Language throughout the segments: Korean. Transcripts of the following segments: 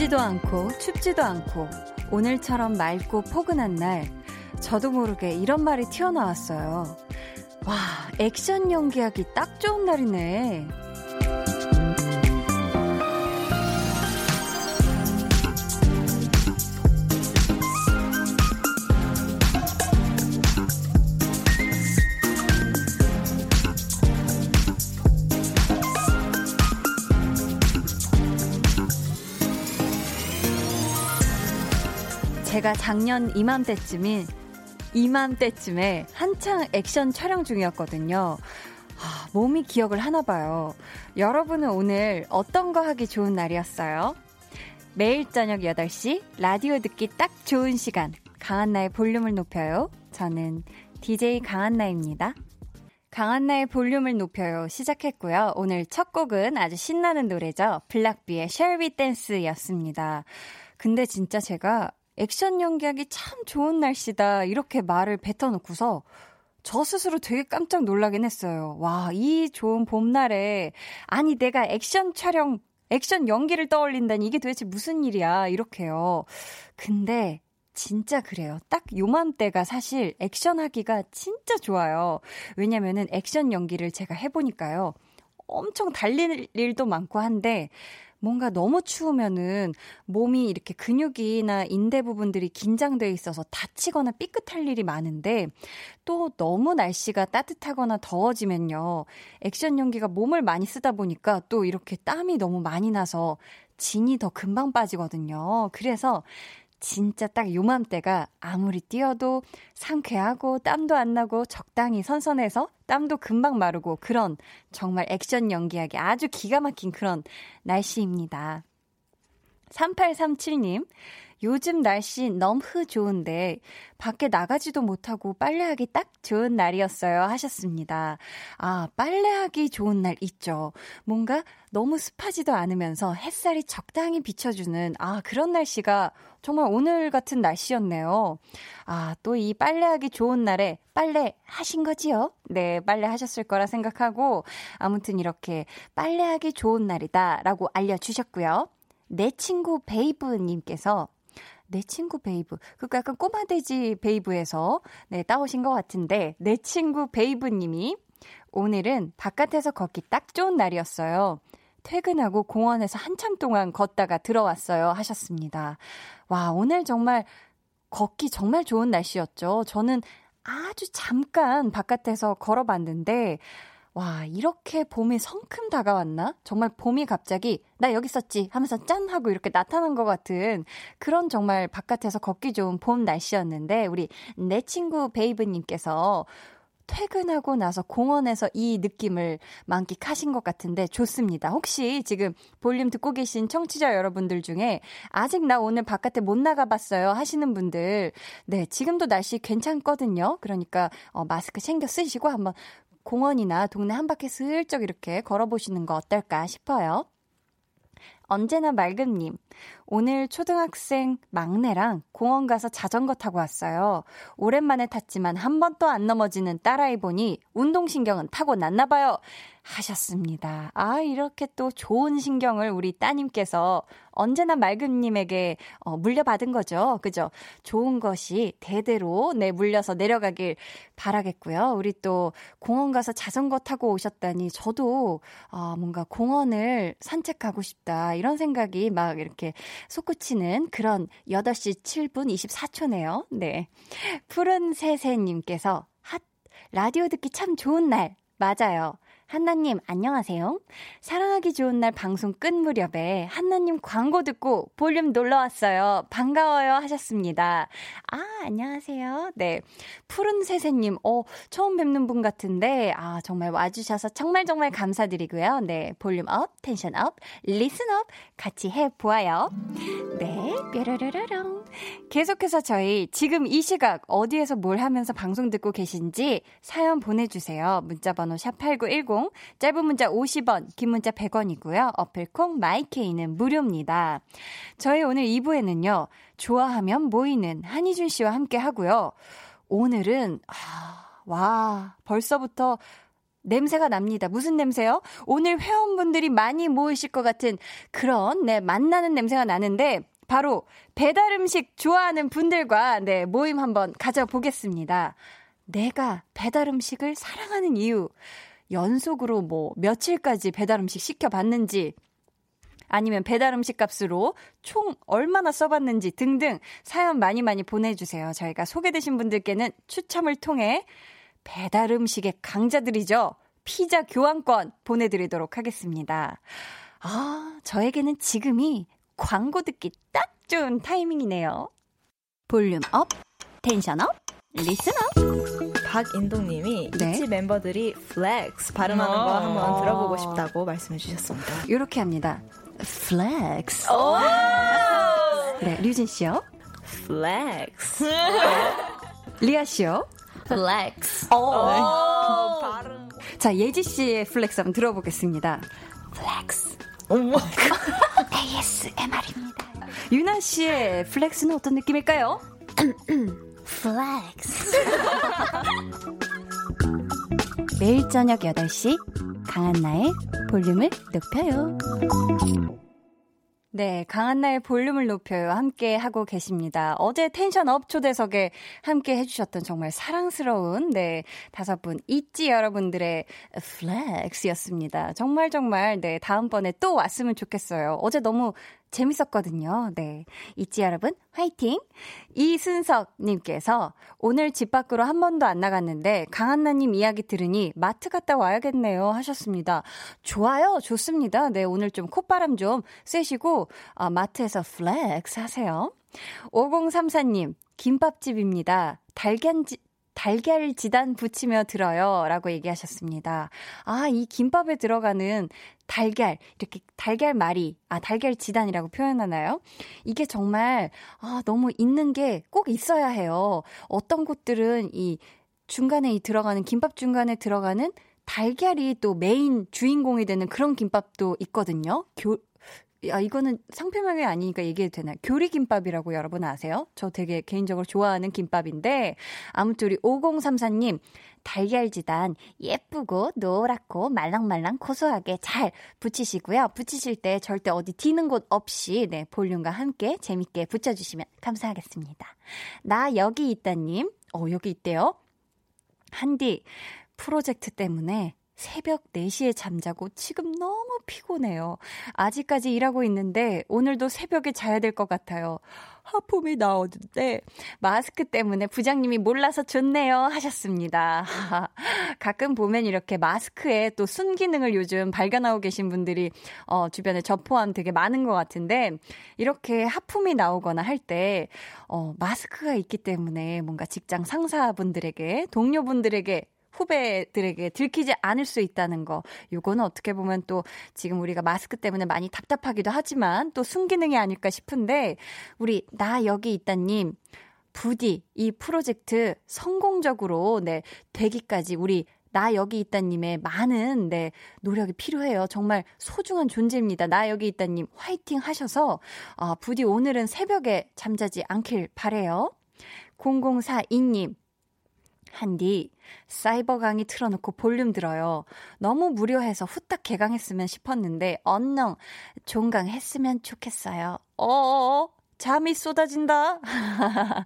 덥지도 않고 춥지도 않고 오늘처럼 맑고 포근한 날 저도 모르게 이런 말이 튀어나왔어요. 와, 액션 연기하기 딱 좋은 날이네. 제가 작년 이맘때쯤인 이맘때쯤에 한창 액션 촬영 중이었거든요. 아, 몸이 기억을 하나 봐요. 여러분은 오늘 어떤 거 하기 좋은 날이었어요? 매일 저녁 8시 라디오 듣기 딱 좋은 시간. 강한나의 볼륨을 높여요. 저는 DJ 강한나입니다. 강한나의 볼륨을 높여요. 시작했고요. 오늘 첫 곡은 아주 신나는 노래죠. 블락비의 쉘비 댄스였습니다. 근데 진짜 제가 액션 연기하기 참 좋은 날씨다. 이렇게 말을 뱉어놓고서 저 스스로 되게 깜짝 놀라긴 했어요. 와, 이 좋은 봄날에, 아니, 내가 액션 촬영, 액션 연기를 떠올린다니 이게 도대체 무슨 일이야. 이렇게요. 근데, 진짜 그래요. 딱 요맘때가 사실 액션 하기가 진짜 좋아요. 왜냐면은 액션 연기를 제가 해보니까요. 엄청 달릴 일도 많고 한데, 뭔가 너무 추우면은 몸이 이렇게 근육이나 인대 부분들이 긴장돼 있어서 다치거나 삐끗할 일이 많은데 또 너무 날씨가 따뜻하거나 더워지면요. 액션 연기가 몸을 많이 쓰다 보니까 또 이렇게 땀이 너무 많이 나서 진이 더 금방 빠지거든요. 그래서 진짜 딱 요맘때가 아무리 뛰어도 상쾌하고 땀도 안 나고 적당히 선선해서 땀도 금방 마르고 그런 정말 액션 연기하기 아주 기가 막힌 그런 날씨입니다. 3837님, 요즘 날씨 너무 좋은데 밖에 나가지도 못하고 빨래하기 딱 좋은 날이었어요 하셨습니다. 아, 빨래하기 좋은 날 있죠. 뭔가 너무 습하지도 않으면서 햇살이 적당히 비춰주는 아, 그런 날씨가 정말 오늘 같은 날씨였네요. 아, 또 이 빨래하기 좋은 날에 빨래 하신 거지요? 네, 빨래 하셨을 거라 생각하고 아무튼 이렇게 빨래하기 좋은 날이다라고 알려주셨고요. 내 친구 베이브님께서 내 친구 베이브. 그니까 약간 꼬마돼지 베이브에서 네, 따오신 것 같은데, 내 친구 베이브님이 오늘은 바깥에서 걷기 딱 좋은 날이었어요. 퇴근하고 공원에서 한참 동안 걷다가 들어왔어요. 하셨습니다. 와, 오늘 정말 걷기 정말 좋은 날씨였죠. 저는 아주 잠깐 바깥에서 걸어봤는데, 와, 이렇게 봄이 성큼 다가왔나? 정말 봄이 갑자기, 나 여기 있었지 하면서 짠! 하고 이렇게 나타난 것 같은 그런 정말 바깥에서 걷기 좋은 봄 날씨였는데, 우리 내 친구 베이브님께서 퇴근하고 나서 공원에서 이 느낌을 만끽하신 것 같은데 좋습니다. 혹시 지금 볼륨 듣고 계신 청취자 여러분들 중에 아직 나 오늘 바깥에 못 나가봤어요 하시는 분들, 네, 지금도 날씨 괜찮거든요. 그러니까 어, 마스크 챙겨 쓰시고 한번 공원이나 동네 한 바퀴 슬쩍 이렇게 걸어보시는 거 어떨까 싶어요. 언제나 맑음님, 오늘 초등학생 막내랑 공원 가서 자전거 타고 왔어요. 오랜만에 탔지만 한 번도 안 넘어지는 딸아이 보니 운동신경은 타고났나 봐요. 하셨습니다. 아, 이렇게 또 좋은 신경을 우리 따님께서 언제나 맑음님에게 어, 물려받은 거죠. 그죠? 좋은 것이 대대로 네, 물려서 내려가길 바라겠고요. 우리 또 공원 가서 자전거 타고 오셨다니 저도 어, 뭔가 공원을 산책하고 싶다. 이런 생각이 막 이렇게 솟구치는 그런 8시 7분 24초네요. 네. 푸른 새새님께서 핫, 라디오 듣기 참 좋은 날. 맞아요. 한나님, 안녕하세요. 사랑하기 좋은 날 방송 끝 무렵에 한나님 광고 듣고 볼륨 놀러 왔어요. 반가워요. 하셨습니다. 아, 안녕하세요. 네. 푸른 새새님, 어, 처음 뵙는 분 같은데, 아, 정말 와주셔서 정말 정말 감사드리고요. 네. volume up, tension up, listen up 같이 해보아요. 네. 뾰로로로롱. 계속해서 저희 지금 이 시각 어디에서 뭘 하면서 방송 듣고 계신지 사연 보내주세요. 문자번호 샵8910 콩, 짧은 문자 50원, 긴 문자 100원이고요. 어플 콩 마이케이는 무료입니다. 저희 오늘 2부에는요. 좋아하면 모이는 한희준 씨와 함께 하고요. 오늘은 아, 와, 벌써부터 냄새가 납니다. 무슨 냄새요? 오늘 회원분들이 많이 모이실 것 같은 그런, 네, 만나는 냄새가 나는데, 바로 배달 음식 좋아하는 분들과, 네, 모임 한번 가져보겠습니다. 내가 배달 음식을 사랑하는 이유, 연속으로 뭐 며칠까지 배달 음식 시켜봤는지, 아니면 배달 음식 값으로 총 얼마나 써봤는지 등등 사연 많이 많이 보내주세요. 저희가 소개되신 분들께는 추첨을 통해 배달 음식의 강자들이죠. 피자 교환권 보내드리도록 하겠습니다. 아, 저에게는 지금이 광고 듣기 딱 좋은 타이밍이네요. volume up, tension up, listen up. 박인동님이 네? 있지 멤버들이 flex 발음하는 거 한번 들어보고 싶다고 말씀해 주셨습니다. 이렇게 합니다. flex. 네, 류진 씨요. flex. 리아 씨요. flex. 오, 발음. 자, 예지 씨의 flex 한번 들어보겠습니다. flex. ASMR입니다. 유나 씨의 flex는 어떤 느낌일까요? flex. 매일 저녁 8시 강한나의 볼륨을 높여요. 네, 강한나의 볼륨을 높여요. 함께 하고 계십니다. 어제 tension up 초대석에 함께 해주셨던 정말 사랑스러운, 네, 다섯 분, 있지 여러분들의 flex였습니다. 정말 정말, 네, 다음번에 또 왔으면 좋겠어요. 어제 너무 재밌었거든요. 네. 있지 여러분, 화이팅! 이순석님께서 오늘 집 밖으로 한 번도 안 나갔는데 강한나님 이야기 들으니 마트 갔다 와야겠네요 하셨습니다. 좋아요. 좋습니다. 네. 오늘 좀 콧바람 좀 쐬시고 아, 마트에서 flex 하세요. 5034님, 김밥집입니다. 달걀지, 달걀 지단 붙이며 들어요. 라고 얘기하셨습니다. 아, 이 김밥에 들어가는 달걀, 이렇게 달걀 말이, 아, 달걀 지단이라고 표현하나요? 이게 정말, 아, 너무 있는 게 꼭 있어야 해요. 어떤 곳들은 이 중간에 이 들어가는, 김밥 중간에 들어가는 달걀이 또 메인 주인공이 되는 그런 김밥도 있거든요. 교, 아, 이거는 상표명이 아니니까 얘기해도 되나요? 교리김밥이라고 여러분 아세요? 저 되게 개인적으로 좋아하는 김밥인데, 아무튼 우리 5034님, 달걀지단 예쁘고 노랗고 말랑말랑 고소하게 잘 붙이시고요. 붙이실 때 절대 어디 튀는 곳 없이, 네, 볼륨과 함께 재밌게 붙여주시면 감사하겠습니다. 나 여기 있다님, 어, 여기 있대요. 한디, 프로젝트 때문에 새벽 4시에 잠자고 지금 너무 피곤해요. 아직까지 일하고 있는데 오늘도 새벽에 자야 될 것 같아요. 하품이 나오는데 마스크 때문에 부장님이 몰라서 좋네요 하셨습니다. 가끔 보면 이렇게 마스크에 또 순기능을 요즘 발견하고 계신 분들이 어, 주변에 저 포함 되게 많은 것 같은데 이렇게 하품이 나오거나 할때 어, 마스크가 있기 때문에 뭔가 직장 상사분들에게 동료분들에게 후배들에게 들키지 않을 수 있다는 거. 요거는 어떻게 보면 또 지금 우리가 마스크 때문에 많이 답답하기도 하지만 또 순기능이 아닐까 싶은데 우리 나 여기 있다님 부디 이 프로젝트 성공적으로 네 되기까지 우리 나 여기 있다님의 많은 네 노력이 필요해요. 정말 소중한 존재입니다. 나 여기 있다님 화이팅 하셔서 어, 부디 오늘은 새벽에 잠자지 않길 바래요. 0042님 한디, 사이버 강의 틀어놓고 볼륨 들어요. 너무 무료해서 후딱 개강했으면 싶었는데, 언능, 종강했으면 좋겠어요. 어어어, 잠이 쏟아진다.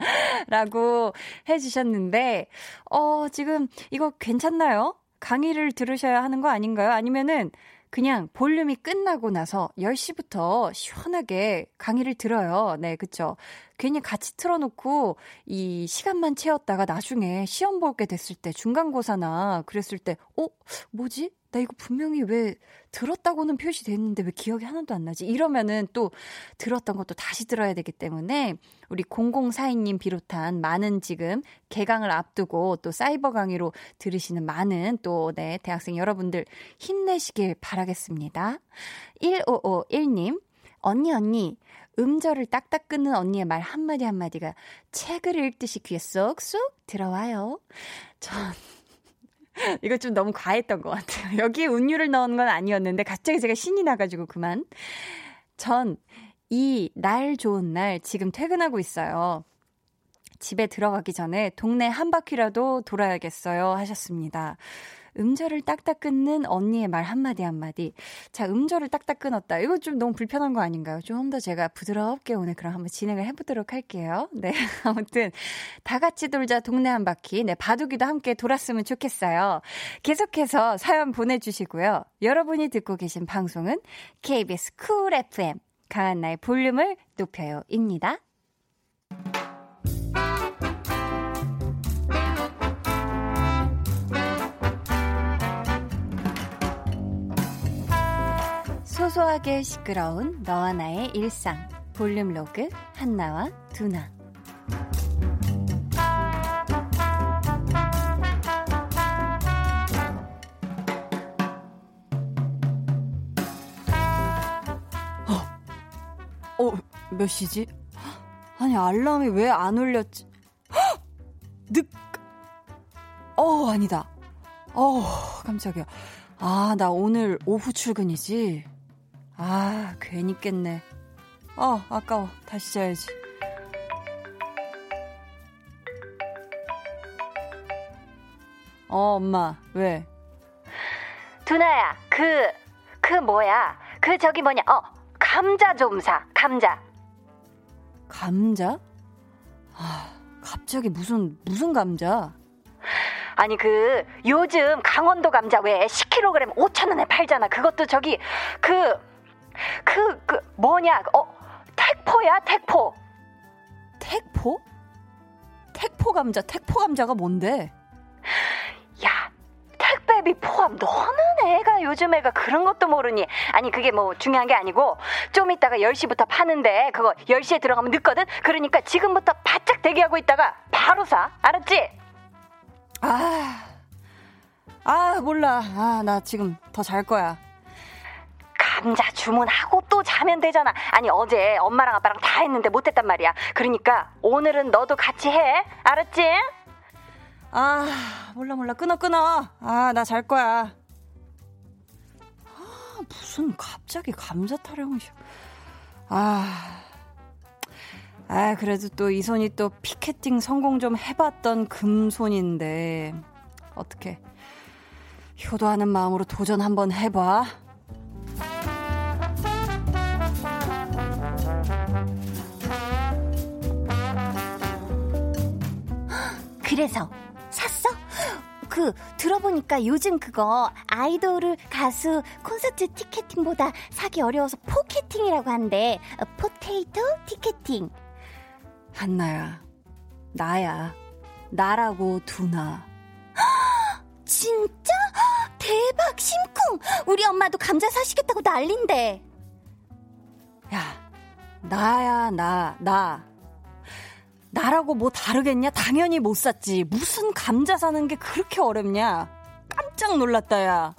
라고 해주셨는데, 어, 지금 이거 괜찮나요? 강의를 들으셔야 하는 거 아닌가요? 아니면은, 그냥 볼륨이 끝나고 나서 10시부터 시원하게 강의를 들어요. 네, 그쵸. 괜히 같이 틀어놓고 이 시간만 채웠다가 나중에 시험 보게 됐을 때 중간고사나 그랬을 때, 어? 뭐지? 나 이거 분명히 왜 들었다고는 표시돼 있는데 왜 기억이 하나도 안 나지? 이러면은 또 들었던 것도 다시 들어야 되기 때문에 우리 0042님 비롯한 많은 지금 개강을 앞두고 또 사이버 강의로 들으시는 많은 또 네, 대학생 여러분들 힘내시길 바라겠습니다. 1551님, 언니, 언니, 음절을 딱딱 끊는 언니의 말 한마디 한마디가 책을 읽듯이 귀에 쏙쏙 들어와요. 전 이거 좀 너무 과했던 것 같아요. 여기에 운율을 넣은 건 아니었는데 갑자기 제가 신이 나가지고 그만. 전 이 날 좋은 날 지금 퇴근하고 있어요. 집에 들어가기 전에 동네 한 바퀴라도 돌아야겠어요 하셨습니다. 음절을 딱딱 끊는 언니의 말 한마디 한마디. 자, 음절을 딱딱 끊었다. 이거 좀 너무 불편한 거 아닌가요? 좀 더 제가 부드럽게 오늘 그럼 한번 진행을 해보도록 할게요. 네. 아무튼, 다 같이 돌자 동네 한 바퀴. 네, 바둑이도 함께 돌았으면 좋겠어요. 계속해서 사연 보내주시고요. 여러분이 듣고 계신 방송은 KBS Cool FM. 강한나의 볼륨을 높여요입니다. 소소하게 시끄러운 너와 나의 일상 volume log 한나와 두나 어, 어, 몇 시지? 아니, 알람이 왜 안 울렸지? 늦, 어, 아니다. 어, 깜짝이야. 아, 나 오늘 오후 출근이지? 아, 괜히 깼네. 어, 아까워. 다시 자야지. 어, 엄마, 왜? 두나야, 그, 그 뭐야? 그 저기 뭐냐? 어, 감자 좀 사, 감자. 감자? 아, 갑자기 무슨, 무슨 감자? 아니 그 요즘 강원도 감자 왜 10kg 5천원에 팔잖아. 그것도 저기 그 그, 그, 뭐냐, 어, 택포야, 택포. 택포? 택포 감자, 택포 감자가 뭔데? 야, 택배비 포함. 너는 애가 요즘 애가 그런 것도 모르니. 아니, 그게 뭐 중요한 게 아니고, 좀 이따가 10시부터 파는데, 그거 10시에 들어가면 늦거든? 그러니까 지금부터 바짝 대기하고 있다가 바로 사. 알았지? 아, 아, 몰라. 아, 나 지금 더 잘 거야. 감자 주문하고 또 자면 되잖아. 아니 어제 엄마랑 아빠랑 다 했는데 못했단 말이야. 그러니까 오늘은 너도 같이 해. 알았지? 아 몰라 몰라 끊어 끊어. 아 나 잘 거야. 아 무슨 갑자기 감자 타령을. 아. 아, 그래도 또 이 손이 또 피켓팅 성공 좀 해봤던 금손인데, 어떻게, 효도하는 마음으로 도전 한번 해봐. 그래서 샀어? 그 들어보니까 요즘 그거 아이돌 가수 콘서트 ticketing보다 사기 어려워서 포켓팅이라고 한대. potato ticketing. 한나야, 나야, 나라고 두나. 진짜? 대박 심쿵! 우리 엄마도 감자 사시겠다고 난린데. 야, 나야 나 나. 나라고 뭐 다르겠냐? 당연히 못 샀지. 무슨 감자 사는 게 그렇게 어렵냐? 깜짝 놀랐다, 야.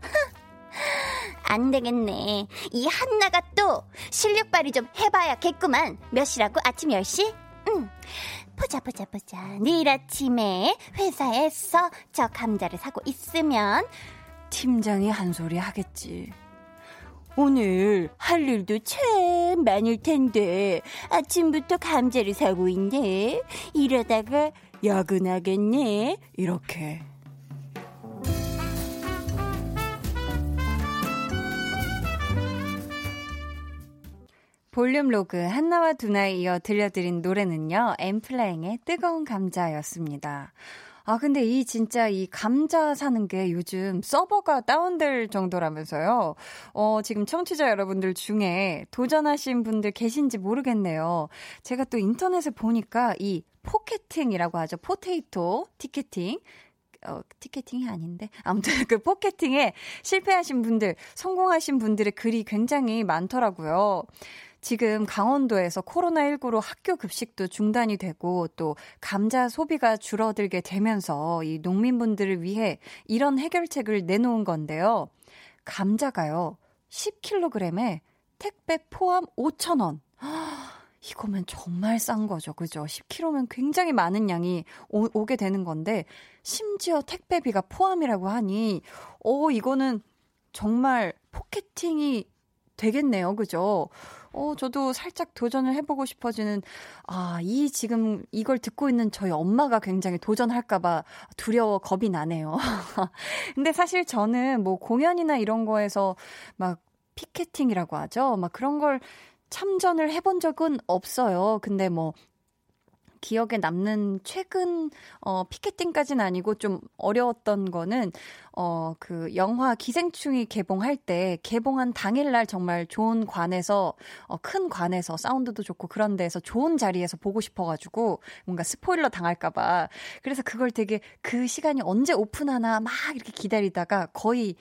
안 되겠네. 이 한나가 또 실력 발휘 좀 해봐야겠구만. 몇 시라고? 아침 10시? 응. 보자, 보자, 보자. 내일 아침에 회사에서 저 감자를 사고 있으면 팀장이 한 소리 하겠지. 오늘 할 일도 참 많을 텐데 아침부터 감자를 사고 있네. 이러다가 야근하겠네. 이렇게. volume log 한나와 두나에 이어 들려드린 노래는요. 엔플라잉의 뜨거운 감자였습니다. 아, 근데 이 진짜 이 감자 사는 게 요즘 서버가 다운될 정도라면서요. 어, 지금 청취자 여러분들 중에 도전하신 분들 계신지 모르겠네요. 제가 또 인터넷에 보니까 이 포켓팅이라고 하죠. potato ticketing. 어, ticketing이 아닌데. 아무튼 그 포켓팅에 실패하신 분들, 성공하신 분들의 글이 굉장히 많더라고요. 지금 강원도에서 코로나19로 학교 급식도 중단이 되고 또 감자 소비가 줄어들게 되면서 이 농민분들을 위해 이런 해결책을 내놓은 건데요. 감자가요. 10kg에 택배 포함 5,000원. 이거면 정말 싼 거죠. 그죠? 10kg면 굉장히 많은 양이 오, 게 되는 건데, 심지어 택배비가 포함이라고 하니, 오, 이거는 정말 포켓팅이 되겠네요. 그죠? 어, 저도 살짝 도전을 해보고 싶어지는, 아, 이 지금 이걸 듣고 있는 저희 엄마가 굉장히 도전할까봐 두려워 겁이 나네요. 근데 사실 저는 뭐 공연이나 이런 거에서 막 피켓팅이라고 하죠. 막 그런 걸 참전을 해본 적은 없어요. 근데 뭐 기억에 남는 최근 어 피켓팅까지는 아니고 좀 어려웠던 거는 어그 영화 기생충이 개봉할 때 개봉한 당일 날 정말 좋은 관에서 어큰 관에서 사운드도 좋고 그런 데서 좋은 자리에서 보고 싶어 가지고 뭔가 스포일러 당할까 봐. 그래서 그걸 되게 그 시간이 언제 오픈하나 막 이렇게 기다리다가 거의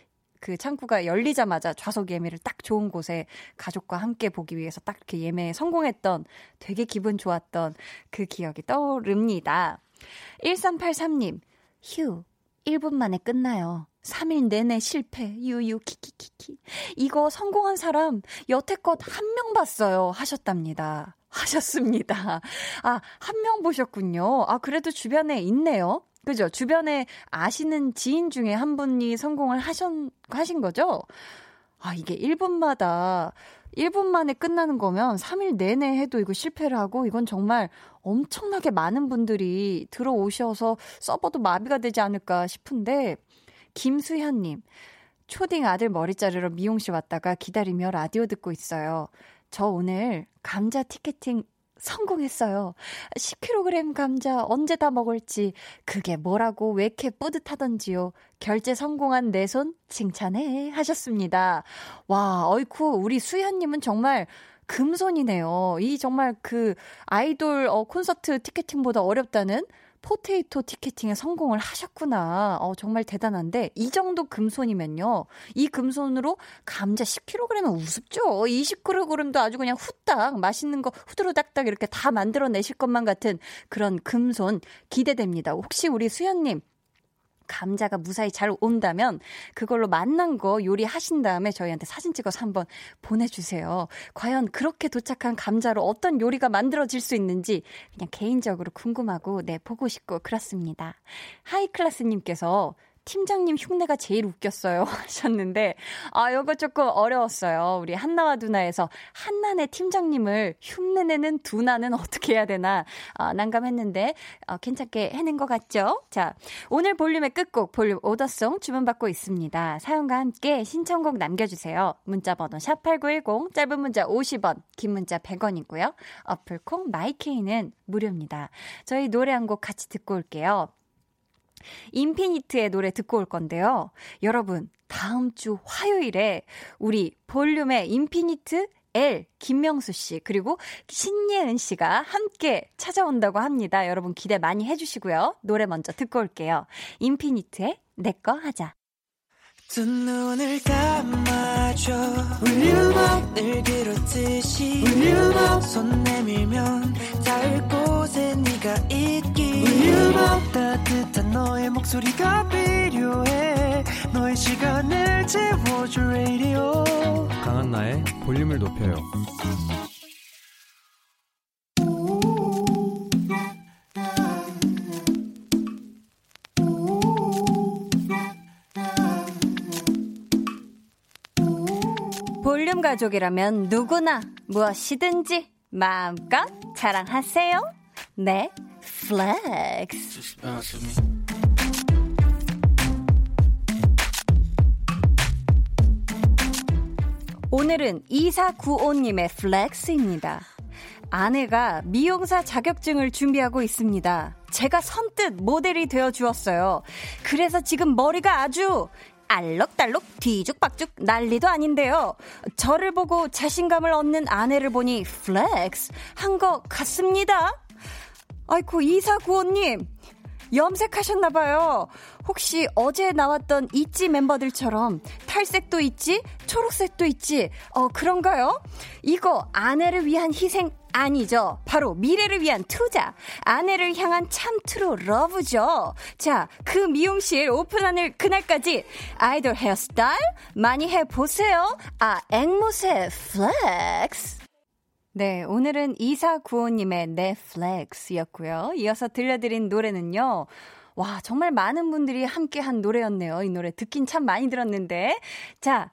그 창구가 열리자마자 좌석 예매를 딱 좋은 곳에 가족과 함께 보기 위해서 딱 이렇게 예매에 성공했던 되게 기분 좋았던 그 기억이 떠오릅니다. 1383님, 휴, 1분 만에 끝나요. 3일 내내 실패, 유유, 키키키키. 이거 성공한 사람 여태껏 한 명 봤어요. 하셨답니다. 하셨습니다. 아, 한 명 보셨군요. 아, 그래도 주변에 있네요. 그죠? 주변에 아시는 지인 중에 한 분이 성공을 하셨, 하신 거죠? 아, 이게 1분마다 1분 만에 끝나는 거면 3일 내내 해도 이거 실패를 하고 이건 정말 엄청나게 많은 분들이 들어오셔서 서버도 마비가 되지 않을까 싶은데 김수현님 초딩 아들 머리 자르러 미용실 왔다가 기다리며 라디오 듣고 있어요. 저 오늘 감자 티켓팅 성공했어요. 10kg 감자 언제 다 먹을지 그게 뭐라고 왜 이렇게 뿌듯하던지요. 결제 성공한 내 손 칭찬해 하셨습니다. 와, 어이쿠 우리 수현님은 정말 금손이네요. 이 정말 그 아이돌 어, 콘서트 티켓팅보다 어렵다는 포테이토 티켓팅에 성공을 하셨구나. 어, 정말 대단한데, 이 정도 금손이면요. 이 금손으로 감자 10kg은 우습죠? 20kg도 아주 그냥 후딱 맛있는 거 후드루닥닥 이렇게 다 만들어내실 것만 같은 그런 금손 기대됩니다. 혹시 우리 수현님, 감자가 무사히 잘 온다면 그걸로 맛난 거 요리하신 다음에 저희한테 사진 찍어서 한번 보내주세요. 과연 그렇게 도착한 감자로 어떤 요리가 만들어질 수 있는지 그냥 개인적으로 궁금하고 네 보고 싶고 그렇습니다. 하이클라스님께서 팀장님 흉내가 제일 웃겼어요 하셨는데 아 요거 조금 어려웠어요. 우리 한나와 두나에서 한나네 팀장님을 흉내내는 두나는 어떻게 해야 되나 아, 난감했는데 어, 괜찮게 해낸 것 같죠? 자 오늘 볼륨의 끝곡 볼륨 order song 주문받고 있습니다. 사연과 함께 신청곡 남겨주세요. 문자번호 샵 #8910 짧은 문자 50원, 긴 문자 100원이고요. 어플콩 마이케이는 무료입니다. 저희 노래 한 곡 같이 듣고 올게요. 인피니트의 노래 듣고 올 건데요. 여러분, 다음 주 화요일에 우리 볼륨의 인피니트 L 김명수 씨 그리고 신예은 씨가 함께 찾아온다고 합니다. 여러분 기대 많이 해 주시고요. 노래 먼저 듣고 올게요. 인피니트의 내 거 하자. 두 눈을 감아줘 울륨업 늘 그렇듯이 울륨업 손 내밀면 닿을 곳에 네가 있기 울륨업 따뜻한 너의 목소리가 필요해. 너의 시간을 채워줄 radio. 강한나의 볼륨을 높여요. 볼륨 가족이라면 누구나 무엇이든지 마음껏 자랑하세요. 내 flex. 오늘은 2495님의 flex입니다. 아내가 미용사 자격증을 준비하고 있습니다. 제가 선뜻 모델이 되어 주었어요. 그래서 지금 머리가 아주 알록달록 뒤죽박죽 난리도 아닌데요. 저를 보고 자신감을 얻는 아내를 보니 flex 한것 같습니다. 아이고, 이사구오님. 염색하셨나봐요. 혹시 어제 나왔던 있지 멤버들처럼 탈색도 있지, 초록색도 있지, 어, 그런가요? 이거 아내를 위한 희생 아니죠. 바로 미래를 위한 투자. 아내를 향한 참 true love죠. 자, 그 미용실 오픈하는 그날까지 아이돌 헤어스타일 많이 해보세요. 아, 앵무새 flex. 네, 오늘은 2495님의 내 flex였고요. 이어서 들려드린 노래는요. 와, 정말 많은 분들이 함께 한 노래였네요. 이 노래 듣긴 참 많이 들었는데. 자,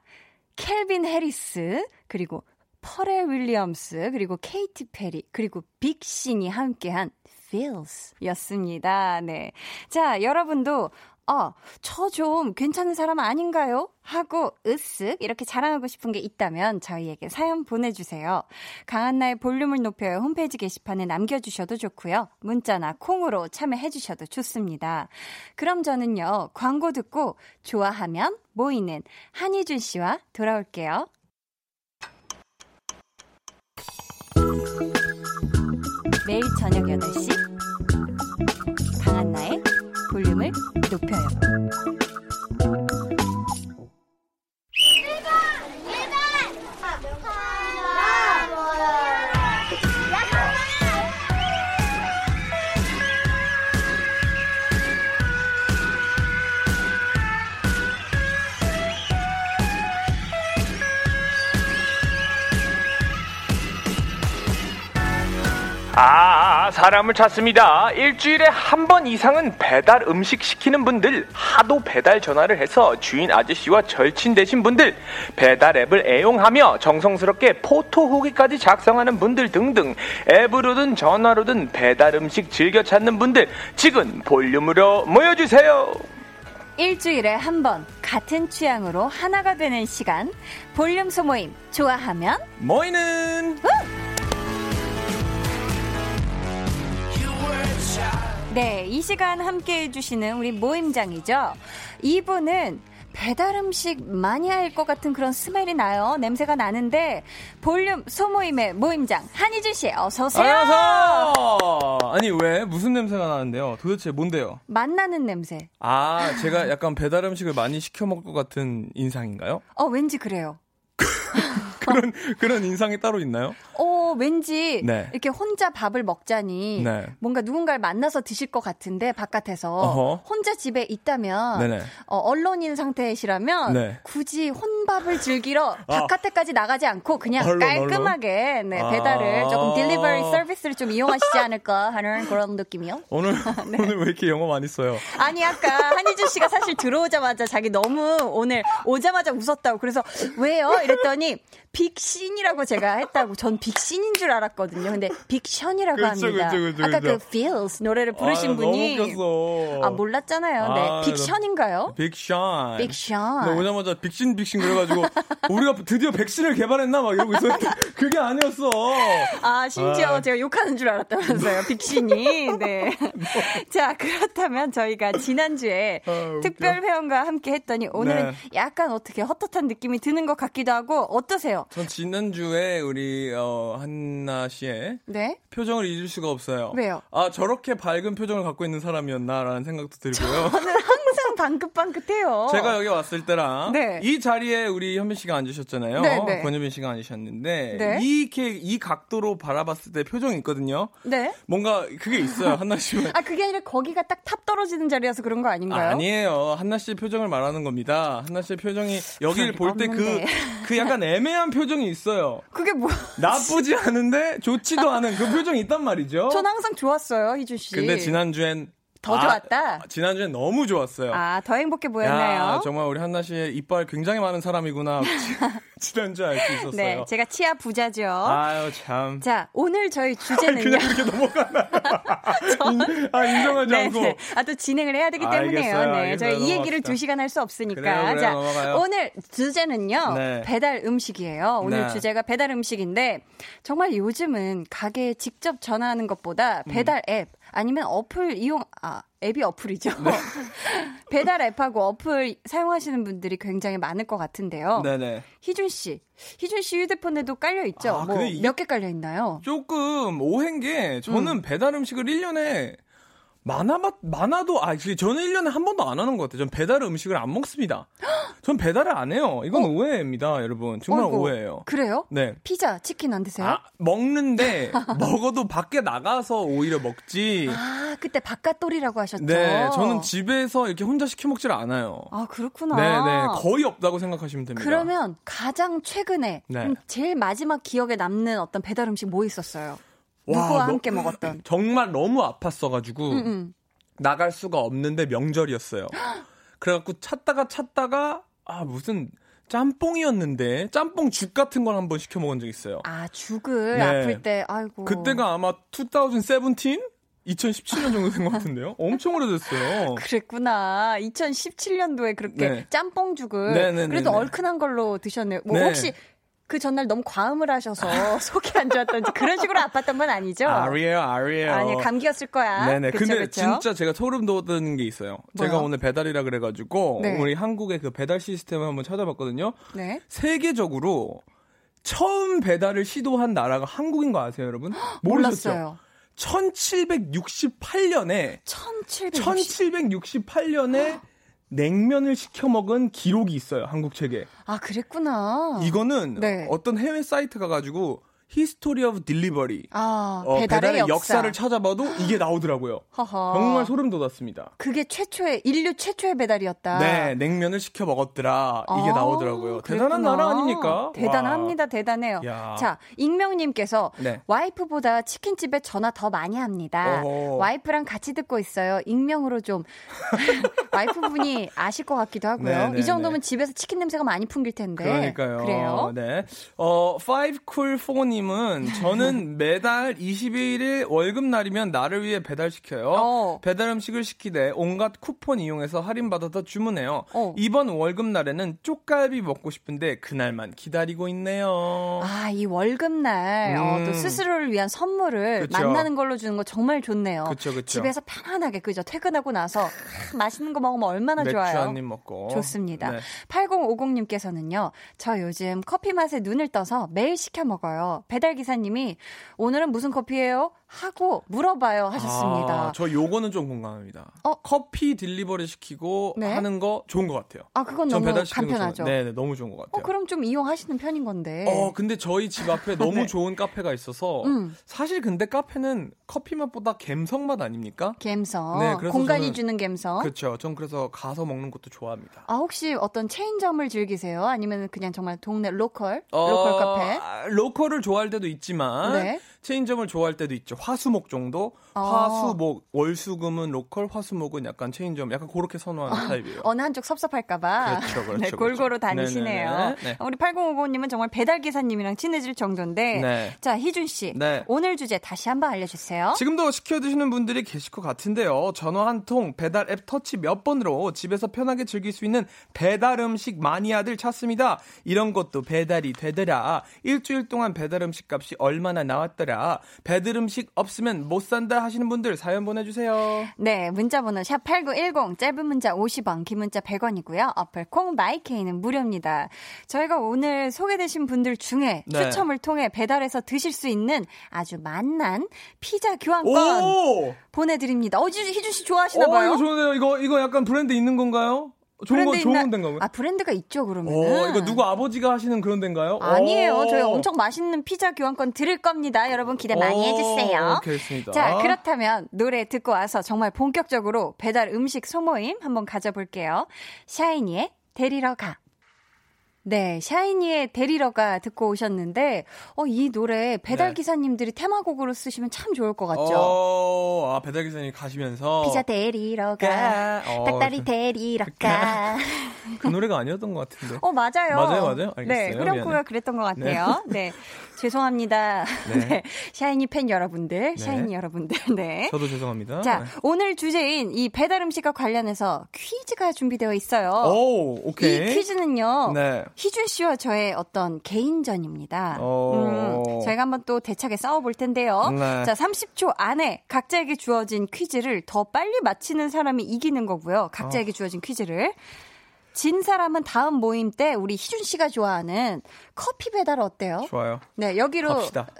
켈빈 해리스, 그리고 퍼렐 윌리엄스, 그리고 케이티 페리, 그리고 빅신이 함께한 Feels 였습니다. 네. 자, 여러분도 아, 저좀 괜찮은 사람 아닌가요? 하고 으쓱 이렇게 자랑하고 싶은 게 있다면 저희에게 사연 보내주세요. 강한나의 볼륨을 높여요 홈페이지 게시판에 남겨주셔도 좋고요. 문자나 콩으로 참여해주셔도 좋습니다. 그럼 저는요 광고 듣고 좋아하면 모이는 한희준 씨와 돌아올게요. 매일 저녁 8시 강한나의 볼륨을 높여요. 아, 사람을 찾습니다. 일주일에 한 번 이상은 배달 음식 시키는 분들, 하도 배달 전화를 해서 주인 아저씨와 절친 되신 분들, 배달 앱을 애용하며 정성스럽게 포토 후기까지 작성하는 분들 등등, 앱으로든 전화로든 배달 음식 즐겨 찾는 분들, 지금 볼륨으로 모여주세요. 일주일에 한 번 같은 취향으로 하나가 되는 시간 볼륨 소모임 좋아하면 모이는 네, 이 시간 함께 해주시는 우리 모임장이죠. 이분은 배달 음식 마니아일 것 같은 그런 스멜이 나요. 냄새가 나는데 볼륨 소모임의 모임장 한희준 씨 어서 오세요. 안녕하세요. 아니 왜 무슨 냄새가 나는데요? 도대체 뭔데요? 맛나는 냄새. 아 제가 약간 배달 음식을 많이 시켜 먹을 것 같은 인상인가요? 어 왠지 그래요. 그런 그런 인상이 따로 있나요? 어, 왠지 네. 이렇게 혼자 밥을 먹자니 네. 뭔가 누군가를 만나서 드실 것 같은데 바깥에서 어허. 혼자 집에 있다면 네네. 어, 언론인 상태시라면 네. 굳이 혼밥을 즐기러 바깥에까지 나가지 않고 그냥 언론, 깔끔하게 네, 아. 배달을 조금 딜리버리 서비스를 좀 이용하시지 않을까 하는 그런 느낌이요. 오늘 네. 오늘 왜 이렇게 영어 많이 써요? 아니 아까 한희준 씨가 사실 들어오자마자 자기 너무 오늘 오자마자 웃었다고 그래서 왜요? 이랬더니 빅신이라고 제가 했다고 전 빅신인 줄 알았거든요. 근데 빅션이라고 그쵸, 합니다. 그쵸, 그쵸, 아까 그쵸. 그 Feels 노래를 부르신 아, 분이. 아 몰랐잖아요. 아, 네, 빅션인가요? 빅션. 빅션. 네, 오자마자 빅신 빅신 그래가지고 우리가 드디어 백신을 개발했나 막 이러고 있었는데 그게 아니었어. 아, 심지어 아. 제가 욕하는 줄 알았다면서요, 빅신이. 네. 자, 그렇다면 저희가 지난주에 아. 특별 회원과 함께 했더니 오늘은 네. 약간 어떻게 헛헛한 느낌이 드는 것 같기도 하고 어떠세요? 전 지난주에 우리 어, 한나 씨의 네? 표정을 잊을 수가 없어요. 왜요? 아 저렇게 밝은 표정을 갖고 있는 사람이었나라는 생각도 들고요. 저는 방긋방긋해요. 제가 여기 왔을 때랑 네. 이 자리에 우리 현민 씨가 앉으셨잖아요. 네, 네. 권현민 씨가 앉으셨는데 네. 이렇게 이 각도로 바라봤을 때 표정이 있거든요. 네. 뭔가 그게 있어요. 한나 씨는 아, 그게 아니라 거기가 딱 탑 떨어지는 자리여서 그런 거 아닌가요? 아 니에요. 한나 씨의 표정을 말하는 겁니다. 한나 씨의 표정이 여기를 볼 때그 없는데. 그 약간 애매한 표정이 있어요. 그게 뭐? 나쁘지 않은데 좋지도 않은 그 표정이 있단 말이죠. 전 항상 좋았어요, 희준 씨. 근데 지난주엔 더 아, 좋았다? 지난주엔 너무 좋았어요. 아, 더 행복해 보였나요? 야, 정말 우리 한나 씨의 이빨 굉장히 많은 사람이구나. 지난주에 알수 있었어요. 네, 제가 치아 부자죠. 아유 참. 자, 오늘 저희 주제는요. 그냥 이렇게 넘어가나. 인- 아 인정하지 네, 않고. 네. 아, 또 진행을 해야 되기 때문에요. 알겠어요, 네. 알겠어요. 저희 이 얘기를 넘어갑시다. 두 시간 할 수 없으니까. 그래요, 그래요, 자, 넘어가요. 오늘 주제는요. 네. 배달 음식이에요. 오늘 네. 주제가 배달 음식인데 정말 요즘은 가게에 직접 전화하는 것보다 음. 배달 앱 아니면 어플 이용 아, 앱이 어플이죠. 네. 배달 앱하고 어플 사용하시는 분들이 굉장히 많을 것 같은데요. 네네. 희준 씨. 희준 씨 휴대폰에도 깔려 있죠? 아, 뭐 근데 이게- 몇개 깔려 있나요? 조금 오해인 게 저는 배달 음식을 1년에 많아봤 많아도 아그 저는 1년에 한 번도 안 하는 것 같아요. 전 배달 음식을 안 먹습니다. 전 배달을 안 해요. 이건 오해입니다, 여러분. 정말 어이구, 오해예요. 그래요? 네. 피자, 치킨 안 드세요? 아, 먹는데 먹어도 밖에 나가서 오히려 먹지. 아, 그때 바깥돌이라고 하셨죠? 네, 저는 집에서 이렇게 혼자 시켜 먹지를 않아요. 아, 그렇구나. 네, 네, 거의 없다고 생각하시면 됩니다. 그러면 가장 최근에 네. 음, 제일 마지막 기억에 남는 어떤 배달 음식 뭐 있었어요? 와, 누구와 너- 함께 먹었던? 정말 너무 아팠어가지고 음, 음. 나갈 수가 없는데 명절이었어요. 그래갖고 찾다가 찾다가 아 무슨 짬뽕이었는데 짬뽕 죽 같은 걸 한번 시켜 먹은 적 있어요. 아 죽을 네. 아플 때 아이고. 그때가 아마 2017? 2017년 정도 된 것 같은데요. 엄청 오래됐어요. 그랬구나. 2017년도에 그렇게 네. 짬뽕죽을 네네네네. 그래도 얼큰한 걸로 드셨네요. 뭐 네. 혹시 그 전날 너무 과음을 하셔서 속이 안 좋았던지 그런 식으로 아팠던 건 아니죠? 아리에요, 아리에요. 아니 감기였을 거야. 네네. 그쵸, 근데 그쵸? 진짜 제가 소름 돋는 게 있어요. 제가 뭐요? 오늘 배달이라 그래가지고 네. 우리 한국의 그 배달 시스템을 한번 찾아봤거든요. 네. 세계적으로 처음 배달을 시도한 나라가 한국인 거 아세요, 여러분? 모르셨죠? 몰랐어요. 1768년에 1760. 1768년에 냉면을 시켜 먹은 기록이 있어요, 한국 책에. 아 그랬구나. 이거는 네. 어떤 해외 사이트 가가지고 History of Delivery 아 어, 배달의, 배달의 역사. 역사 를 찾아봐도 이게 나오더라고요. 허허. 정말 소름 돋았습니다. 그게 최초의 인류 최초의 배달이었다. 네, 냉면을 시켜 먹었더라. 이게 아, 나오더라고요. 대단한 그랬구나. 나라 아닙니까? 대단합니다, 대단해요. 야. 자, 익명님께서 네. 와이프보다 치킨집에 전화 더 많이 합니다. 어허. 와이프랑 같이 듣고 있어요. 익명으로 좀 와이프분이 아실 것 같기도 하고요. 네, 네, 이 정도면 네. 집에서 치킨 냄새가 많이 풍길 텐데. 그러니까요. 그래요? 네. 어, 5cool4님 은 저는 매달 22일에 월급 날이면 나를 위해 배달시켜요. 어. 배달 음식을 시키되 온갖 쿠폰 이용해서 할인 받아서 주문해요. 어. 이번 월급 날에는 쪽갈비 먹고 싶은데 그날만 기다리고 있네요. 아, 이 월급날 어, 음. 또 스스로를 위한 선물을 그쵸. 만나는 걸로 주는 거 정말 좋네요. 그쵸, 그쵸. 집에서 편안하게 그죠? 퇴근하고 나서 맛있는 거 먹으면 얼마나 맥주 좋아요. 한입 먹고. 좋습니다. 네. 8050님께서는요, 저 요즘 커피 맛에 눈을 떠서 매일 시켜 먹어요. 배달 기사님이 오늘은 무슨 커피예요? 하고 물어봐요 하셨습니다. 아, 저 요거는 좀 공감합니다. 어? 커피 딜리버리 시키고 네. 하는 거 좋은 것 같아요. 아, 그건 전 너무 간편하죠. 네, 네, 너무 좋은 것 같아요. 어, 그럼 좀 이용하시는 편인 건데. 어, 근데 저희 집 앞에 너무 네. 좋은 카페가 있어서 음. 사실 근데 카페는 커피 맛보다 갬성 맛 아닙니까? 갬성. 네, 그래서 공간이 저는- 주는 갬성. 그렇죠. 전 그래서 가서 먹는 것도 좋아합니다. 아, 혹시 어떤 체인점을 즐기세요? 아니면 그냥 정말 동네 local? 어, local 카페? 아, local을 좋아할 때도 있지만 네. 체인점을 좋아할 때도 있죠. 화수목 정도. 아. 화수목 월수금은 local, 화수목은 약간 체인점. 약간 그렇게 선호하는 타입이에요. 어느 한쪽 섭섭할까봐. 그렇죠, 그렇죠, 네, 그렇죠. 골고루 다니시네요. 네네네, 네. 우리 8055님은 정말 배달 기사님이랑 친해질 정도인데. 네. 자, 희준 씨. 네. 오늘 주제 다시 한번 알려주세요. 지금도 시켜 드시는 분들이 계실 것 같은데요. 전화 한 통, 배달 앱 터치 몇 번으로 집에서 편하게 즐길 수 있는 배달 음식 마니아들 찾습니다. 이런 것도 배달이 되더라. 일주일 동안 배달 음식 값이 얼마나 나왔더라. 배달 음식 없으면 못 산다 하시는 분들 사연 보내주세요. 네, 문자번호 샵8910, 짧은 문자 50원, 긴 문자 100원이고요. 어플 콩 마이케이는 무료입니다. 저희가 오늘 소개되신 분들 중에 네. 추첨을 통해 배달해서 드실 수 있는 아주 맛난 피자 교환권 오! 보내드립니다. 어, 희준 희준 씨 좋아하시나 어, 봐요? 이거 좋은데요. 이거, 이거 약간 브랜드 있는 건가요? 좋은 거, 브랜드 좋은 데인가요? 아, 브랜드가 있죠, 그러면. 어, 이거 누구 아버지가 하시는 그런 데인가요? 아니에요. 오. 저희 엄청 맛있는 피자 교환권 드릴 겁니다. 여러분 기대 많이 오, 해주세요. 오케이, 했습니다. 자, 그렇다면 노래 듣고 와서 정말 본격적으로 배달 음식 소모임 한번 가져 볼게요. 샤이니의 데리러 가. 네, 샤이니의 데리러가 듣고 오셨는데, 어, 이 노래 배달 네. 기사님들이 테마곡으로 쓰시면 참 좋을 것 같죠? 어, 아, 배달 기사님 가시면서. 피자 데리러 가. 가. 어, 닭다리 데리러 가. 그 노래가 아니었던 것 같은데. 어, 맞아요. 맞아요, 맞아요. 알겠어요. 네, 후렴구가. 그랬던 것 같아요. 네. 죄송합니다. 네. 네. 샤이니 팬 여러분들, 샤이니 여러분들, 네. 저도 죄송합니다. 자, 네. 오늘 주제인 이 배달 음식과 관련해서 퀴즈가 준비되어 있어요. 오, 오케이. 이 퀴즈는요. 네. 희준 씨와 저의 어떤 개인전입니다. 어. 음, 저희가 한번 또 대차게 싸워볼 텐데요. 네. 자, 30초 안에 각자에게 주어진 퀴즈를 더 빨리 맞히는 사람이 이기는 거고요. 각자에게 주어진 퀴즈를. 진 사람은 다음 모임 때 우리 희준 씨가 좋아하는 커피 배달 어때요? 좋아요. 네, 여기로.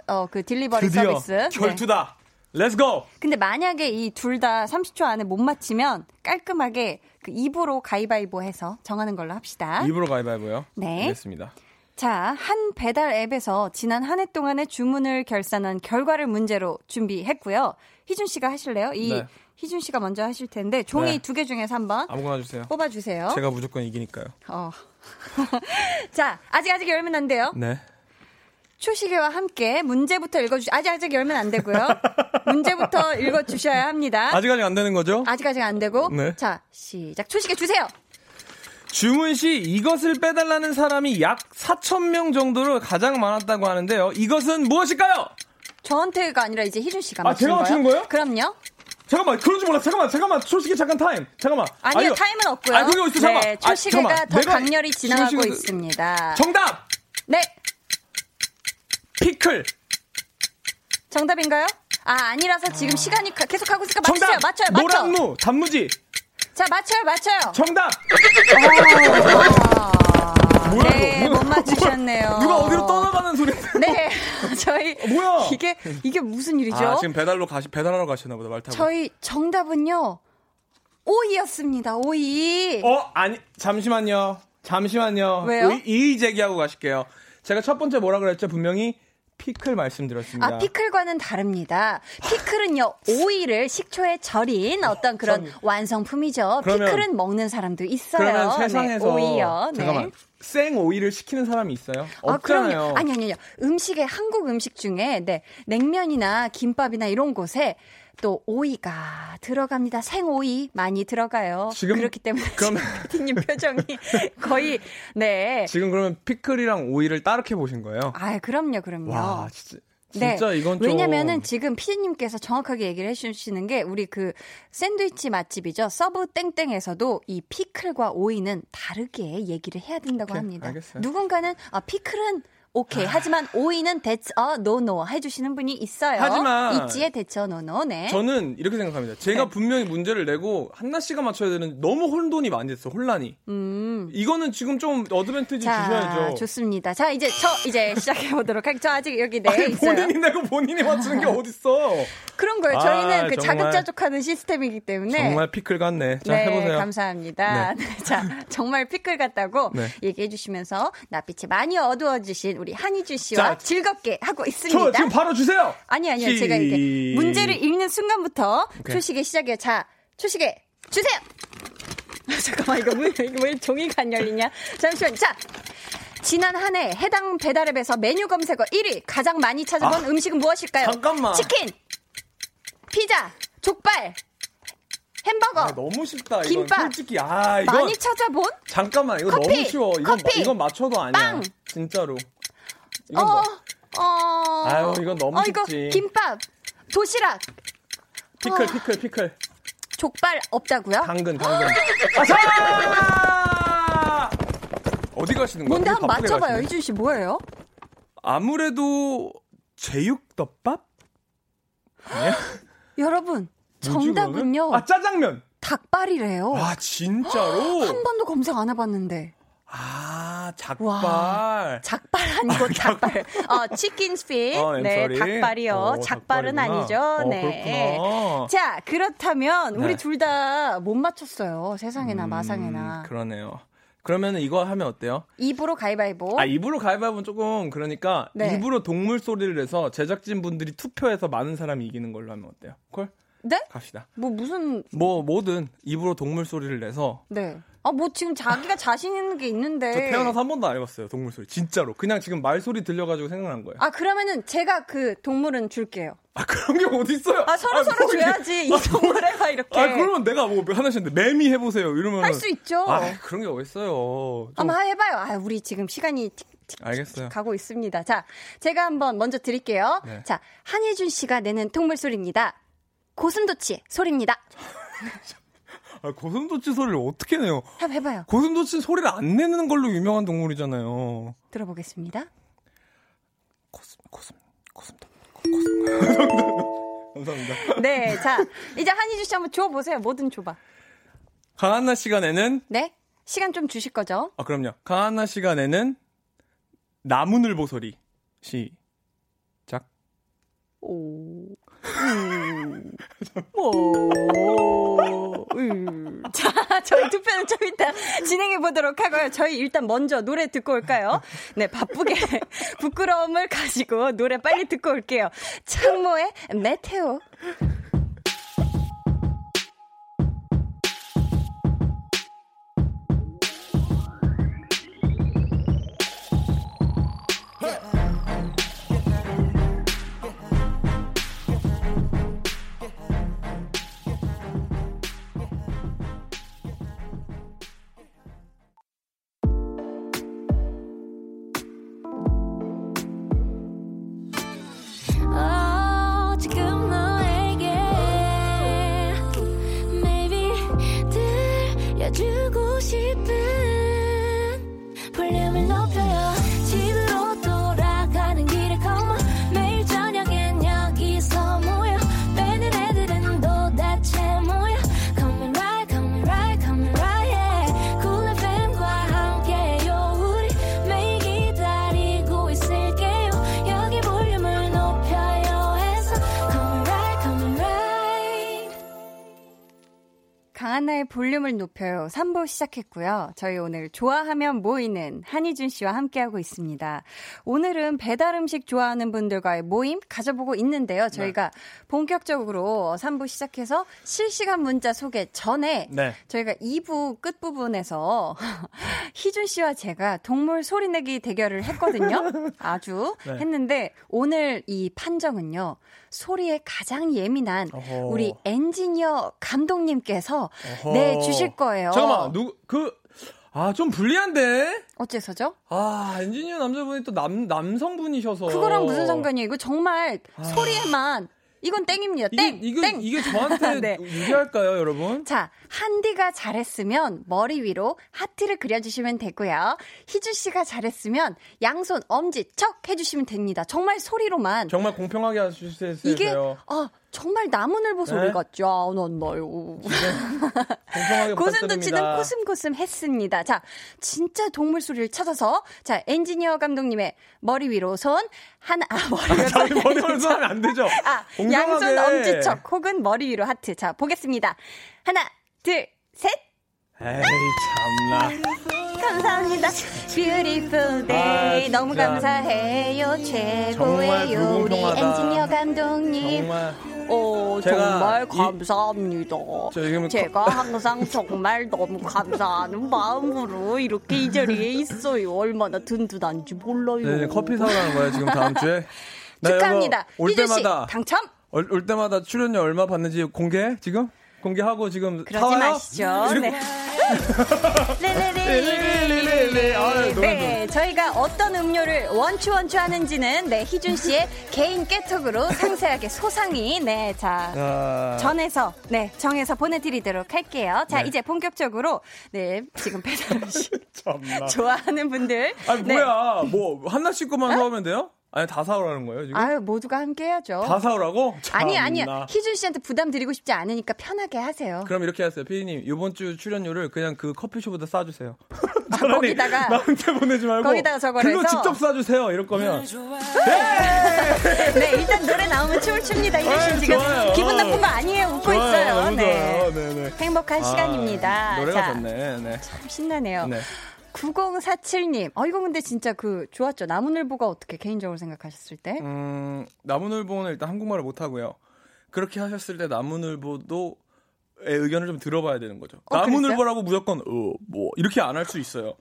어, 그 delivery service. 네. 결투다. let's go! 근데 만약에 이 둘 다 30초 안에 못 맞히면 깔끔하게 그 입으로 가위바위보 해서 정하는 걸로 합시다. 입으로 가위바위보요. 네. 알겠습니다. 자, 한 배달 앱에서 지난 한 해 동안의 주문을 결산한 결과를 문제로 준비했고요. 희준 씨가 하실래요? 이 네. 희준 씨가 먼저 하실 텐데 종이 네. 두개 중에서 한번 아무거나 주세요. 뽑아 주세요. 제가 무조건 이기니까요. 어. 자, 아직 아직 열면 안 돼요. 네. 초시계와 함께 문제부터 읽어주시. 아직 아직 열면 안 되고요. 문제부터 읽어 주셔야 합니다. 아직 아직 안 되는 거죠? 아직 아직 안 되고. 네. 자, 시작. 초시계 주세요. 주문 시 이것을 빼달라는 사람이 약 4천 명 정도로 가장 많았다고 하는데요. 이것은 무엇일까요? 저한테가 아니라 이제 희준 씨가 아, 제가 맞추는 거예요? 그럼요. 잠깐만, 그런 줄 몰라. 잠깐만, 잠깐만. 초시계 잠깐 타임. 잠깐만. 아니요, 아니요. 타임은 없고요. 아, 그거 있어, 잠깐만. 네, 아, 초시계가. 더 강렬히 지나가고 초시계- 있습니다. 정답! 네, 피클. 정답인가요? 아, 아니라서 지금 시간이 가- 계속 가고 있으니까. 정답! 맞춰요, 맞춰. 노란무, 단무지. 자, 맞춰요, 맞춰요. 정답! 뭐야, 네? 못 맞추셨네요. 누가 어디로. 네, 저희 뭐야? 이게 이게 무슨 일이죠? 아, 지금 배달로 가시, 배달하러 가시나 보다, 말 타고. 저희 정답은요. 오이였습니다. 오이. 어, 아니, 잠시만요. 잠시만요. 왜요? 의, 이의 제기하고 가실게요. 제가 첫 번째 뭐라 그랬죠? 분명히 피클 말씀드렸습니다. 아, 피클과는 다릅니다. 피클은요, 오이를 식초에 절인 어떤 그런 전- 완성품이죠. 그러면- 피클은 먹는 사람도 있어요. 그러면 세상에서 네, 오이요. 네. 잠깐만 생 오이를 시키는 사람이 있어요? 아, 없잖아요. 그럼요. 아니, 아니, 아니. 음식에, 한국 음식 중에, 네, 냉면이나 김밥이나 이런 곳에 또 오이가 들어갑니다. 생오이 많이 들어가요. 지금- 그렇기 때문에 그러면- 피디님 표정이 거의, 네. 지금 그러면 피클이랑 오이를 다르게 보신 거예요? 아, 그럼요, 그럼요. 와 진짜 네. 좀 왜냐면은 지금 피디님께서 정확하게 얘기를 해주시는 게 우리 그 샌드위치 맛집이죠. 서브 땡땡에서도 이 피클과 오이는 다르게 얘기를 해야 된다고 오케이, 합니다. 알겠어요. 누군가는 아 피클은 오케이. 하지만 오이는 that's a no no 해주시는 분이 있어요. 하지만 it's a no no. 네. 저는 이렇게 생각합니다. 제가 네. 분명히 문제를 내고 한나 씨가 맞춰야 되는 너무 혼돈이 많이 됐어. 혼란이. 음. 이거는 지금 좀 어드밴티지 자, 주셔야죠. 좋습니다. 자, 이제 저 이제 시작해 보도록 할게요. 저 아직 여기 네 아니, 있어요. 본인이 내고 본인이 맞추는 게 어딨어. 그런 거예요. 아, 저희는 그 정말. 자급자족하는 시스템이기 때문에 정말 피클 같네. 자, 네, 해보세요. 감사합니다. 네. 자, 정말 피클 같다고 네. 얘기해 주시면서 낯빛이 많이 어두워지신 우리 한희주 씨와 자, 즐겁게 하고 있습니다. 저 지금 바로 주세요. 아니, 아니요. 시- 제가 이렇게 문제를 읽는 순간부터 오케이. 초시계 시작이에요. 자, 초시계 주세요! 잠깐만, 이거 왜, 이거 왜 종이가 안 열리냐? 잠시만. 자, 지난 한 해 해당 배달앱에서 메뉴 검색어 1위 가장 많이 찾아본 아, 음식은 무엇일까요? 잠깐만. 치킨, 피자, 족발, 햄버거. 아, 너무 쉽다. 이건 김밥. 솔직히 아 이거 많이 찾아본? 잠깐만 이거 커피, 너무 쉬워. 이건 커피, 이건 맞춰도 아니야. 빵. 진짜로. 이건 어, 뭐- 어. 아유, 이건 너무 어, 이거 쉽지. 김밥, 도시락, 피클 어. 피클 피클. 족발 없다고요? 당근 당근. 아자! 어디 가시는 거예요? 뭔데 한번 맞춰봐요. 이준 씨 뭐예요? 아무래도 제육덮밥? 아니야? 여러분, 정답은요. 아 짜장면. 닭발이래요. 아 진짜로? 한 번도 검색 안 해봤는데. 아 와. 작발. 작발 아니고 닭발. 어, 치킨 스피. 어, 네. 닭발이요. 어, 작발은. 아니죠. 어, 네. 그렇구나. 자, 그렇다면 우리 네. 둘다 못 맞췄어요. 세상에나 마상에나. 음, 그러네요. 그러면은 이거 하면 어때요? 입으로 가위바위보. 아 입으로 가위바위보는 조금 그러니까 네. 입으로 동물 소리를 내서 제작진 분들이 투표해서 많은 사람이 이기는 걸로 하면 어때요? 콜? 네? 갑시다. 뭐 무슨 뭐 뭐든 입으로 동물 소리를 내서 네. 아, 뭐 지금 자기가 자신 있는 게 있는데. 저 태어나서 한 번도 안 해봤어요 동물 소리 진짜로 그냥 지금 말 소리 들려가지고 생각난 거예요. 아, 그러면은 제가 그 동물은 줄게요. 아 그런 게 어디 있어요? 아, 서로 서로 뭐 이게- 줘야지. 이 동물 해봐, 이렇게. 아 그러면 내가 뭐 하나씩 매미 해보세요 이러면 할 수 있죠. 아 그런 게 어딨어요? 좀 한번 해봐요. 아, 우리 지금 시간이 알겠어요. 가고 있습니다. 자, 제가 한번 먼저 드릴게요. 네. 자, 한예준 씨가 내는 동물 소리입니다. 고슴도치 소리입니다. 아, 고슴도치 소리를 어떻게 내요? 한번 해봐요. 고슴도치 소리를 안 내는 걸로 유명한 동물이잖아요. 들어보겠습니다. 고슴 고슴 고슴 고슴 감사합니다. 네, 자, 이제 한희주 씨 한번 줘보세요. 뭐든 줘봐. 강한나 내는 네? 시간 좀 주실 거죠? 아 그럼요. 강한나 내는 나무늘보 소리 시작. 오. 음. 오. 음. 자, 저희 투표는 좀 이따 진행해 보도록 하고요. 저희 일단 먼저 노래 듣고 올까요? 네, 바쁘게 부끄러움을 가지고 노래 빨리 듣고 올게요. 창모의 메테오. 강한나의 볼륨을 높여요. 3부 시작했고요. 저희 오늘 좋아하면 모이는 한희준 씨와 함께하고 있습니다. 오늘은 배달 음식 좋아하는 분들과의 모임 가져보고 있는데요. 저희가 네. 본격적으로 3부 시작해서 실시간 문자 소개 전에 네. 저희가 2부 끝부분에서 희준 씨와 제가 동물 소리내기 대결을 했거든요. 아주 네. 했는데 오늘 이 판정은요. 소리에 가장 예민한 어허. 우리 엔지니어 감독님께서 어허. 내 주실 거예요. 잠깐만, 누구 그 아, 좀 불리한데? 어째서죠? 아, 엔지니어 남자분이 또 남, 남성분이셔서. 그거랑 무슨 상관이에요? 이거 정말 아... 소리에만 이건 땡입니다. 땡. 이게, 땡. 이게 저한테 네. 유리할까요, 여러분? 자, 한디가 잘했으면 머리 위로 하트를 그려주시면 되고요. 희주 씨가 잘했으면 양손 엄지 척 해주시면 됩니다. 정말 소리로만. 정말 공평하게 하주세요. 이게 아 정말 나무늘보 소리 네? 같죠? 아, 난나요. 공평하게 고슴도 치는 코슴코슴 했습니다. 자, 진짜 동물 소리를 찾아서 자 엔지니어 감독님의 머리 위로 손 하나 아 머리 위로 손 머리 위로 손 하면 안 되죠. 아 양손 엄지척 혹은 머리 위로 하트. 자 보겠습니다. 하나 둘 셋. 에이 참나. 감사합니다. Beautiful day. 아, 너무 감사해요. 최고의 요리 엔지니어 감독님. 정말. 어, 정말 감사합니다. 이, 제가 항상 정말 너무 감사하는 마음으로 이렇게 이 자리에 있어요. 얼마나 든든한지 몰라요. 네, 네 커피 사오라는 거예요, 지금 다음 주에. 축하합니다. 올 때마다 당첨? 올, 올 때마다 출연료 얼마 받는지 공개 지금? 공개하고 지금 그러지? 마시죠. 네. 네, 저희가 어떤 음료를 원추 원추 하는지는 네 희준 씨의 개인 깨톡으로 상세하게 소상히 네자 아... 전해서 네 정해서 보내드리도록 할게요. 자 네. 이제 본격적으로 네 지금 배달 음식 좋아하는 분들 뭐야 네. 뭐 하나씩 것만 어? 사오면 돼요? 아니 다 사오라는 거예요 지금? 아유 모두가 함께 해야죠. 다 사오라고? 아니 아니야 희준 씨한테 부담 드리고 싶지 않으니까 편하게 하세요. 그럼 이렇게 하세요, 피디님 이번 주 출연료를 그냥 그 커피숍에다 싸주세요. 아, 거기다가 나한테 보내지 말고 거기다가 저거를 그거 해서 직접 싸주세요. 이럴 거면. 네 일단 노래 나오면 춤을 춥니다. 희준 씨 지금 좋아요. 기분 나쁜 거 아니에요. 웃고 좋아요, 있어요. 네. 네, 네. 행복한 아, 시간입니다. 노래가 자, 좋네. 네. 참 신나네요. 네. 9047님. 어, 이거 근데 진짜 그, 좋았죠. 나무늘보가 어떻게 개인적으로 생각하셨을 때? 음, 나무늘보는 일단 한국말을 못하고요. 그렇게 하셨을 때 나무늘보도 의 의견을 좀 들어봐야 되는 거죠. 어, 나무늘보라고 무조건, 어, 뭐, 이렇게 안 할 수 있어요.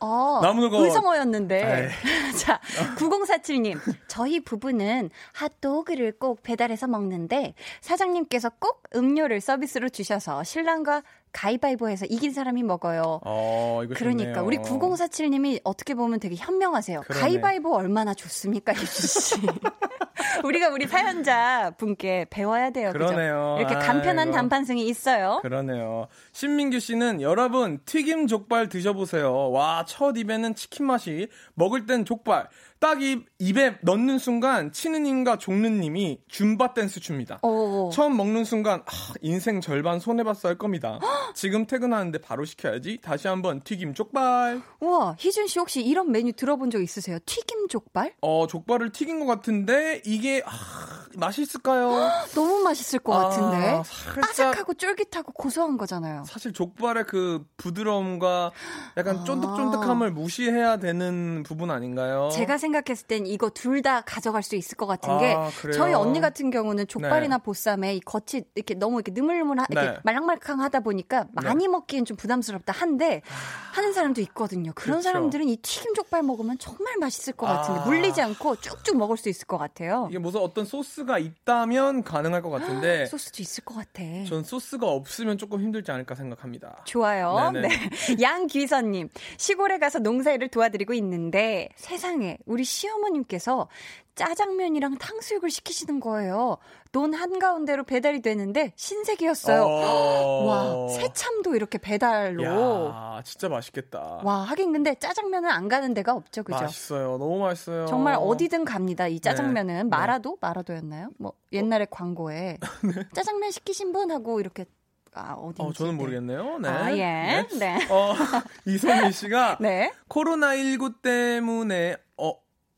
어, 나무늘보 의성어였는데. 자, 9047님. 저희 부부는 핫도그를 꼭 배달해서 먹는데 사장님께서 꼭 음료를 서비스로 주셔서 신랑과 가위바위보 해서 이긴 사람이 먹어요. 어, 그러니까 좋네요. 우리 9047님이 어떻게 보면 되게 현명하세요. 그러네. 가위바위보 얼마나 좋습니까, 유진 씨. 우리가 우리 사연자 분께 배워야 돼요. 그러네요. 그죠? 이렇게 간편한 아이고. 단판승이 있어요. 그러네요. 신민규 씨는 여러분 튀김 족발 드셔보세요. 와, 첫 입에는 치킨 맛이 먹을 땐 족발. 딱 입, 입에 넣는 순간 치느님과 종느님이 줌바 댄스 춥니다. 오. 처음 먹는 순간 아, 인생 절반 손해봤어 할 겁니다. 지금 퇴근하는데 바로 시켜야지. 다시 한번 튀김 족발. 우와 희준 씨 혹시 이런 메뉴 들어본 적 있으세요? 튀김 족발? 어 족발을 튀긴 것 같은데 이게 아, 맛있을까요? 너무 맛있을 것 아, 같은데. 살짝 아삭하고 쫄깃하고 고소한 거잖아요. 사실 족발의 그 부드러움과 약간 아. 쫀득쫀득함을 무시해야 되는 부분 아닌가요? 제가 생각 생각했을 땐 이거 둘 다 가져갈 수 있을 것 같은 게 아, 저희 언니 같은 경우는 족발이나 네. 보쌈에 이 겉이 이렇게 너무 이렇게 느물느물 이렇게 네. 말랑말랑하다 보니까 많이 네. 먹기엔 좀 부담스럽다 한데 하는 사람도 있거든요. 그런 그렇죠. 사람들은 이 튀김 족발 먹으면 정말 맛있을 것 같은데 아. 물리지 않고 쭉쭉 먹을 수 있을 것 같아요. 이게 무슨 어떤 소스 소스가 있다면 가능할 것 같은데 소스도 있을 것 같아. 전 소스가 없으면 조금 힘들지 않을까 생각합니다. 좋아요. 네네. 네. 양귀선님, 시골에 가서 농사일을 도와드리고 있는데 세상에 우리 시어머님께서 짜장면이랑 탕수육을 시키시는 거예요. 논 한가운데로 배달이 되는데 신세계였어요. 어. 와, 새참도 이렇게 배달로. 야, 진짜 맛있겠다. 와, 하긴 근데 짜장면은 안 가는 데가 없죠, 그죠? 맛있어요. 너무 맛있어요. 정말 어디든 갑니다. 이 짜장면은 네. 마라도 마라도였나요? 뭐 옛날에 광고에 네. 짜장면 시키신 분 하고 이렇게 아 어디? 어, 저는 모르겠네요. 네. 아 예, 네. 어, 이선희 씨가 네. 코로나19 때문에 어,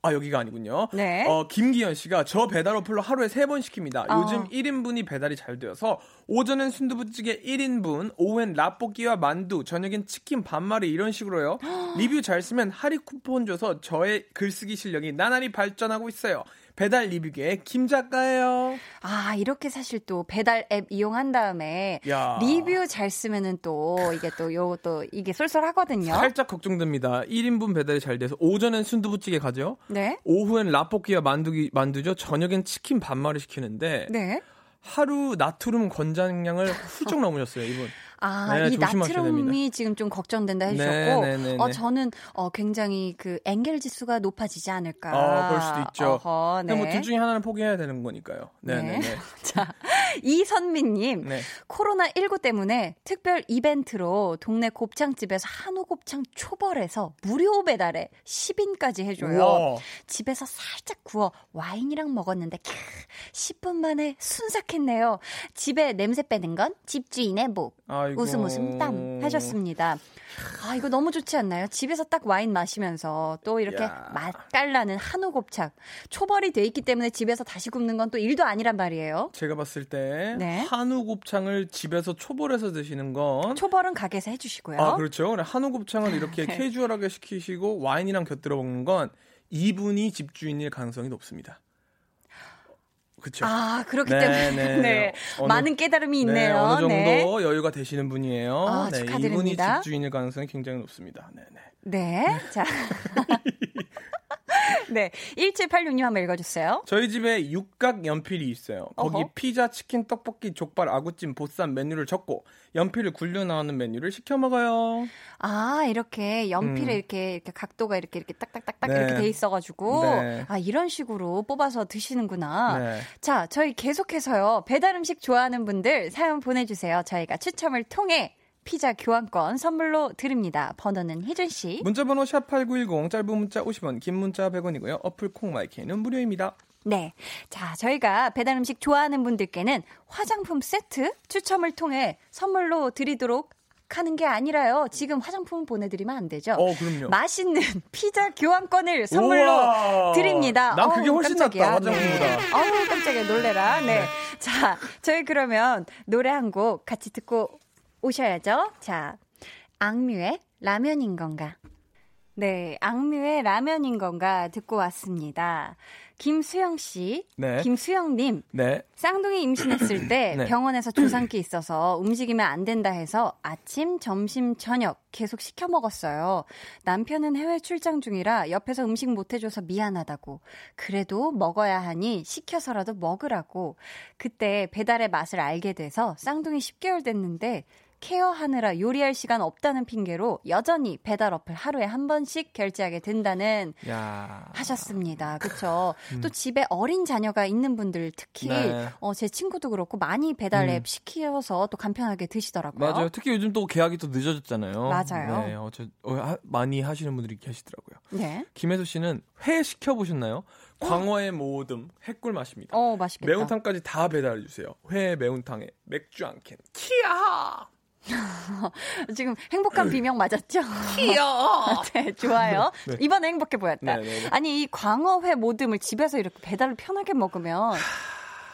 아 여기가 아니군요. 네. 어, 김기현 씨가 저 배달 어플로 하루에 세 번 시킵니다. 어. 요즘 1인분이 배달이 잘 되어서 오전엔 순두부찌개 1인분, 오후엔 라볶이와 만두, 저녁엔 치킨 반마리 이런 식으로요. 리뷰 잘 쓰면 할인 쿠폰 줘서 저의 글쓰기 실력이 나날이 발전하고 있어요. 배달 리뷰계의 김 작가예요. 아 이렇게 사실 또 배달 앱 이용한 다음에 야. 리뷰 잘 쓰면은 또 이게 또또 이게 쏠쏠하거든요. 살짝 걱정됩니다. 1인분 배달이 잘 돼서 오전엔 순두부찌개 가죠. 네. 오후엔 라볶이와 만두기 만두죠. 저녁엔 치킨 반마리 시키는데 네. 하루 나트륨 권장량을 훌쩍 넘으셨어요, 이분. 아, 네, 이 나트륨이 지금 좀 걱정된다 해주셨고, 네, 네, 네, 어, 네. 저는, 어, 굉장히 그, 엥겔 지수가 높아지지 않을까. 어, 그럴 수도 있죠. 어허, 네. 뭐둘 중에 하나는 포기해야 되는 거니까요. 네, 네, 네. 자, 이선미님. 네. 코로나19 때문에 특별 이벤트로 동네 곱창집에서 한우 곱창 초벌해서 무료 배달에 10인까지 해줘요. 우와. 집에서 살짝 구워 와인이랑 먹었는데 캬, 10분 만에 순삭했네요. 집에 냄새 빼는 건 집주인의 목. 아 이고. 웃음 웃음 땀 하셨습니다. 아 이거 너무 좋지 않나요? 집에서 딱 와인 마시면서 또 이렇게 야. 맛깔나는 한우 곱창 초벌이 돼 있기 때문에 집에서 다시 굽는 건 또 일도 아니란 말이에요. 제가 봤을 때 네. 한우 곱창을 집에서 초벌해서 드시는 건 초벌은 가게에서 해주시고요. 아, 그렇죠. 한우 곱창을 이렇게 네. 캐주얼하게 시키시고 와인이랑 곁들여 먹는 건 이분이 집주인일 가능성이 높습니다. 그렇죠. 아, 그렇기 네, 때문에 네. 네. 어느- 많은 깨달음이 네, 있네요. 어느 정도 네. 여유가 되시는 분이에요. 아, 네, 이분이 축하드립니다. 집주인일 가능성이 굉장히 높습니다. 네, 네. 네. 자. 네. 1786님 한번 읽어주세요. 저희 집에 육각 연필이 있어요. 거기 어허. 피자, 치킨, 떡볶이, 족발, 아구찜, 보쌈 메뉴를 적고 연필을 굴려 나오는 메뉴를 시켜 먹어요. 아, 이렇게 연필에 음. 이렇게, 이렇게 각도가 이렇게, 이렇게 딱딱딱딱 네. 이렇게 돼 있어가지고. 네. 아, 이런 식으로 뽑아서 드시는구나. 네. 자, 저희 계속해서요. 배달 음식 좋아하는 분들 사연 보내주세요. 저희가 추첨을 통해 피자 교환권 선물로 드립니다. 번호는 희준씨. 문자번호 샵8910 짧은 문자 50원, 긴 문자 100원이고요. 어플 콩 마이크는 무료입니다. 네. 자, 저희가 배달 음식 좋아하는 분들께는 화장품 세트 추첨을 통해 선물로 드리도록 하는 게 아니라요. 지금 화장품 보내드리면 안 되죠. 어, 그럼요. 맛있는 피자 교환권을 선물로 우와. 드립니다. 난 그게 어우, 훨씬 깜짝이야. 낫다, 화장품보다. 네. 어우, 깜짝이야. 놀래라. 네. 자, 저희 그러면 노래 한 곡 같이 듣고 오셔야죠. 자, 악뮤의 라면인 건가? 네, 악뮤의 라면인 건가 듣고 왔습니다. 김수영 씨, 네. 김수영님, 네. 쌍둥이 임신했을 때 네. 병원에서 조산기 있어서 움직이면 안 된다 해서 아침, 점심, 저녁 계속 시켜 먹었어요. 남편은 해외 출장 중이라 옆에서 음식 못 해줘서 미안하다고. 그래도 먹어야 하니 시켜서라도 먹으라고. 그때 배달의 맛을 알게 돼서 쌍둥이 10개월 됐는데 케어하느라 요리할 시간 없다는 핑계로 여전히 배달 어플 하루에 한 번씩 결제하게 된다는 야. 하셨습니다. 그렇죠. 또 집에 어린 자녀가 있는 분들 특히 네. 어, 제 친구도 그렇고 많이 배달 앱 음. 시켜서 또 간편하게 드시더라고요. 맞아요. 특히 요즘 또 계약이 또 늦어졌잖아요. 맞아요. 네, 어, 저, 어, 하- 많이 하시는 분들이 계시더라고요. 네. 김혜수 씨는 회 시켜 보셨나요? 광어의 모듬, 핵꿀 맛입니다. 어, 맛있겠다. 매운탕까지 다 배달해 주세요. 회 매운탕에 맥주 한 캔. 키야! 지금 행복한 비명 맞았죠? 귀여워. 네, 좋아요. 네. 이번에 행복해 보였다. 네, 네, 네. 아니 이 광어회 모듬을 집에서 이렇게 배달을 편하게 먹으면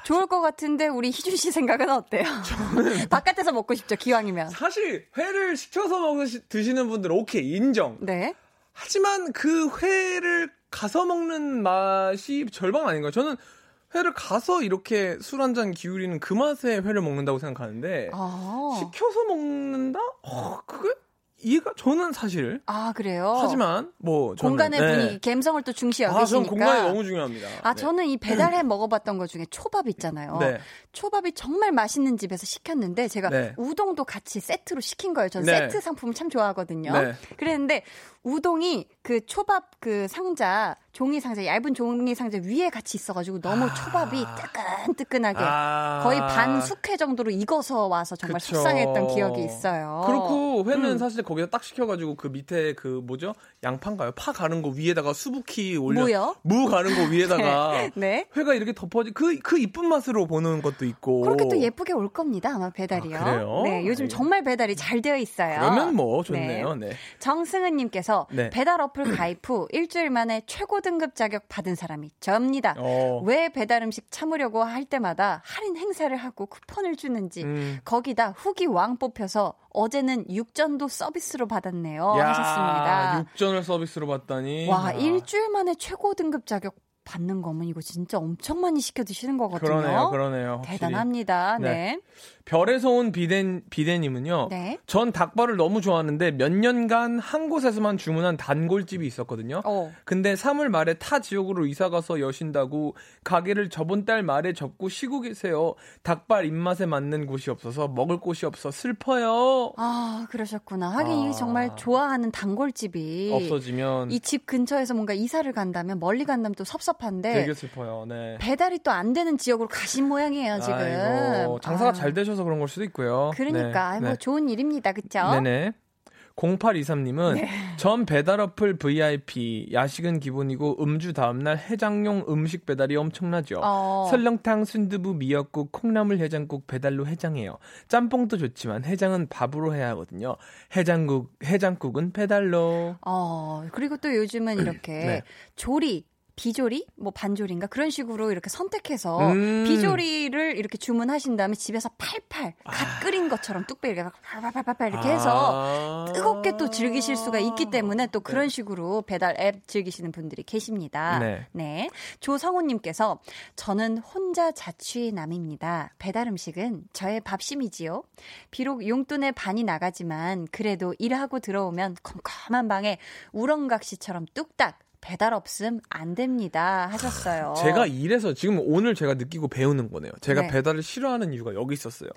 좋을 것 같은데 우리 희준 씨 생각은 어때요? 바깥에서 먹고 싶죠 기왕이면. 사실 회를 시켜서 먹으시, 드시는 분들 오케이 인정. 네. 하지만 그 회를 가서 먹는 맛이 절반 아닌가요? 저는 회를 가서 이렇게 술 한 잔 기울이는 그 맛에 회를 먹는다고 생각하는데 아. 시켜서 먹는다? 어, 그게 이해가 저는 사실 아, 그래요? 하지만 뭐 저는, 공간의 네. 분위기, 감성을 또 중시 아, 저는 여기시니까. 공간이 너무 중요합니다. 아, 네. 저는 이 배달해 먹어봤던 것 중에 초밥 있잖아요. 네. 초밥이 정말 맛있는 집에서 시켰는데 제가 네. 우동도 같이 세트로 시킨 거예요. 전 네. 세트 상품을 참 좋아하거든요. 네. 그랬는데 우동이 그 초밥 그 상자 종이 상자 얇은 종이 상자 위에 같이 있어가지고 너무 초밥이 뜨끈뜨끈하게 아. 거의 반 숙회 정도로 익어서 와서 정말 그쵸. 속상했던 기억이 있어요. 그렇고 회는 음. 사실 거기다 딱 시켜가지고 그 밑에 그 뭐죠 양파인가요? 파 가는 거 위에다가 수북히 올려 무요? 무 가는 거 위에다가 네. 회가 이렇게 덮어지 그 그 이쁜 맛으로 보는 것도 있고 그렇게 또 예쁘게 올 겁니다. 아마 배달이요. 아, 그래요? 네, 요즘 네. 정말 배달이 잘 되어 있어요. 그러면 뭐 좋네요. 네. 정승은님께서 네. 배달 어플 가입 후 일주일 만에 최고 등급 자격 받은 사람이 저입니다. 어. 왜 배달 음식 참으려고 할 때마다 할인 행사를 하고 쿠폰을 주는지 음. 거기다 후기 왕 뽑혀서 어제는 육전도 서비스로 받았네요 야, 하셨습니다. 육전을 서비스로 받다니. 와 아. 일주일 만에 최고 등급 자격 받는 거면 이거 진짜 엄청 많이 시켜 드시는 거거든요. 그러네요, 그러네요. 확실히. 대단합니다. 네. 네. 별에서 온 비덴 비덴님은요. 네. 전 닭발을 너무 좋아하는데 몇 년간 한 곳에서만 주문한 단골집이 있었거든요. 어. 근데 3월 말에 타 지역으로 이사 가서 여신다고 가게를 저번 달 말에 접고 쉬고 계세요. 닭발 입맛에 맞는 곳이 없어서 먹을 곳이 없어 슬퍼요. 아 그러셨구나. 하긴 아. 정말 좋아하는 단골집이 없어지면 이 집 근처에서 뭔가 이사를 간다면 멀리 간다면 또 섭섭한데 되게 슬퍼요. 네. 배달이 또 안 되는 지역으로 가신 모양이에요 지금. 아이고, 장사가 아, 잘 되셔서 그런 걸 수도 있고요. 그러니까 네. 뭐 네. 좋은 일입니다, 그렇죠? 네네. 0823님은 네. 전 배달 어플 VIP 야식은 기본이고 음주 다음날 해장용 음식 배달이 엄청나죠. 어. 설렁탕, 순두부, 미역국, 콩나물 해장국 배달로 해장해요. 짬뽕도 좋지만 해장은 밥으로 해야 하거든요. 해장국 해장국은 배달로. 어 그리고 또 요즘은 이렇게 네. 조리 비조리, 뭐 반조리인가 그런 식으로 이렇게 선택해서 음. 비조리를 이렇게 주문하신 다음에 집에서 팔팔 갓 끓인 것처럼 뚝배기 이렇게 팔팔팔팔 이렇게 해서 아. 뜨겁게 또 즐기실 수가 있기 때문에 또 그런 식으로 배달 앱 즐기시는 분들이 계십니다. 네. 조성우님께서 저는 혼자 자취 남입니다. 배달 음식은 저의 밥심이지요. 비록 용돈의 반이 나가지만 그래도 일하고 들어오면 컴컴한 방에 우렁각시처럼 뚝딱 배달 없음 안 됩니다 하셨어요. 제가 이래서 지금 오늘 제가 느끼고 배우는 거네요. 제가 네. 배달을 싫어하는 이유가 여기 있었어요.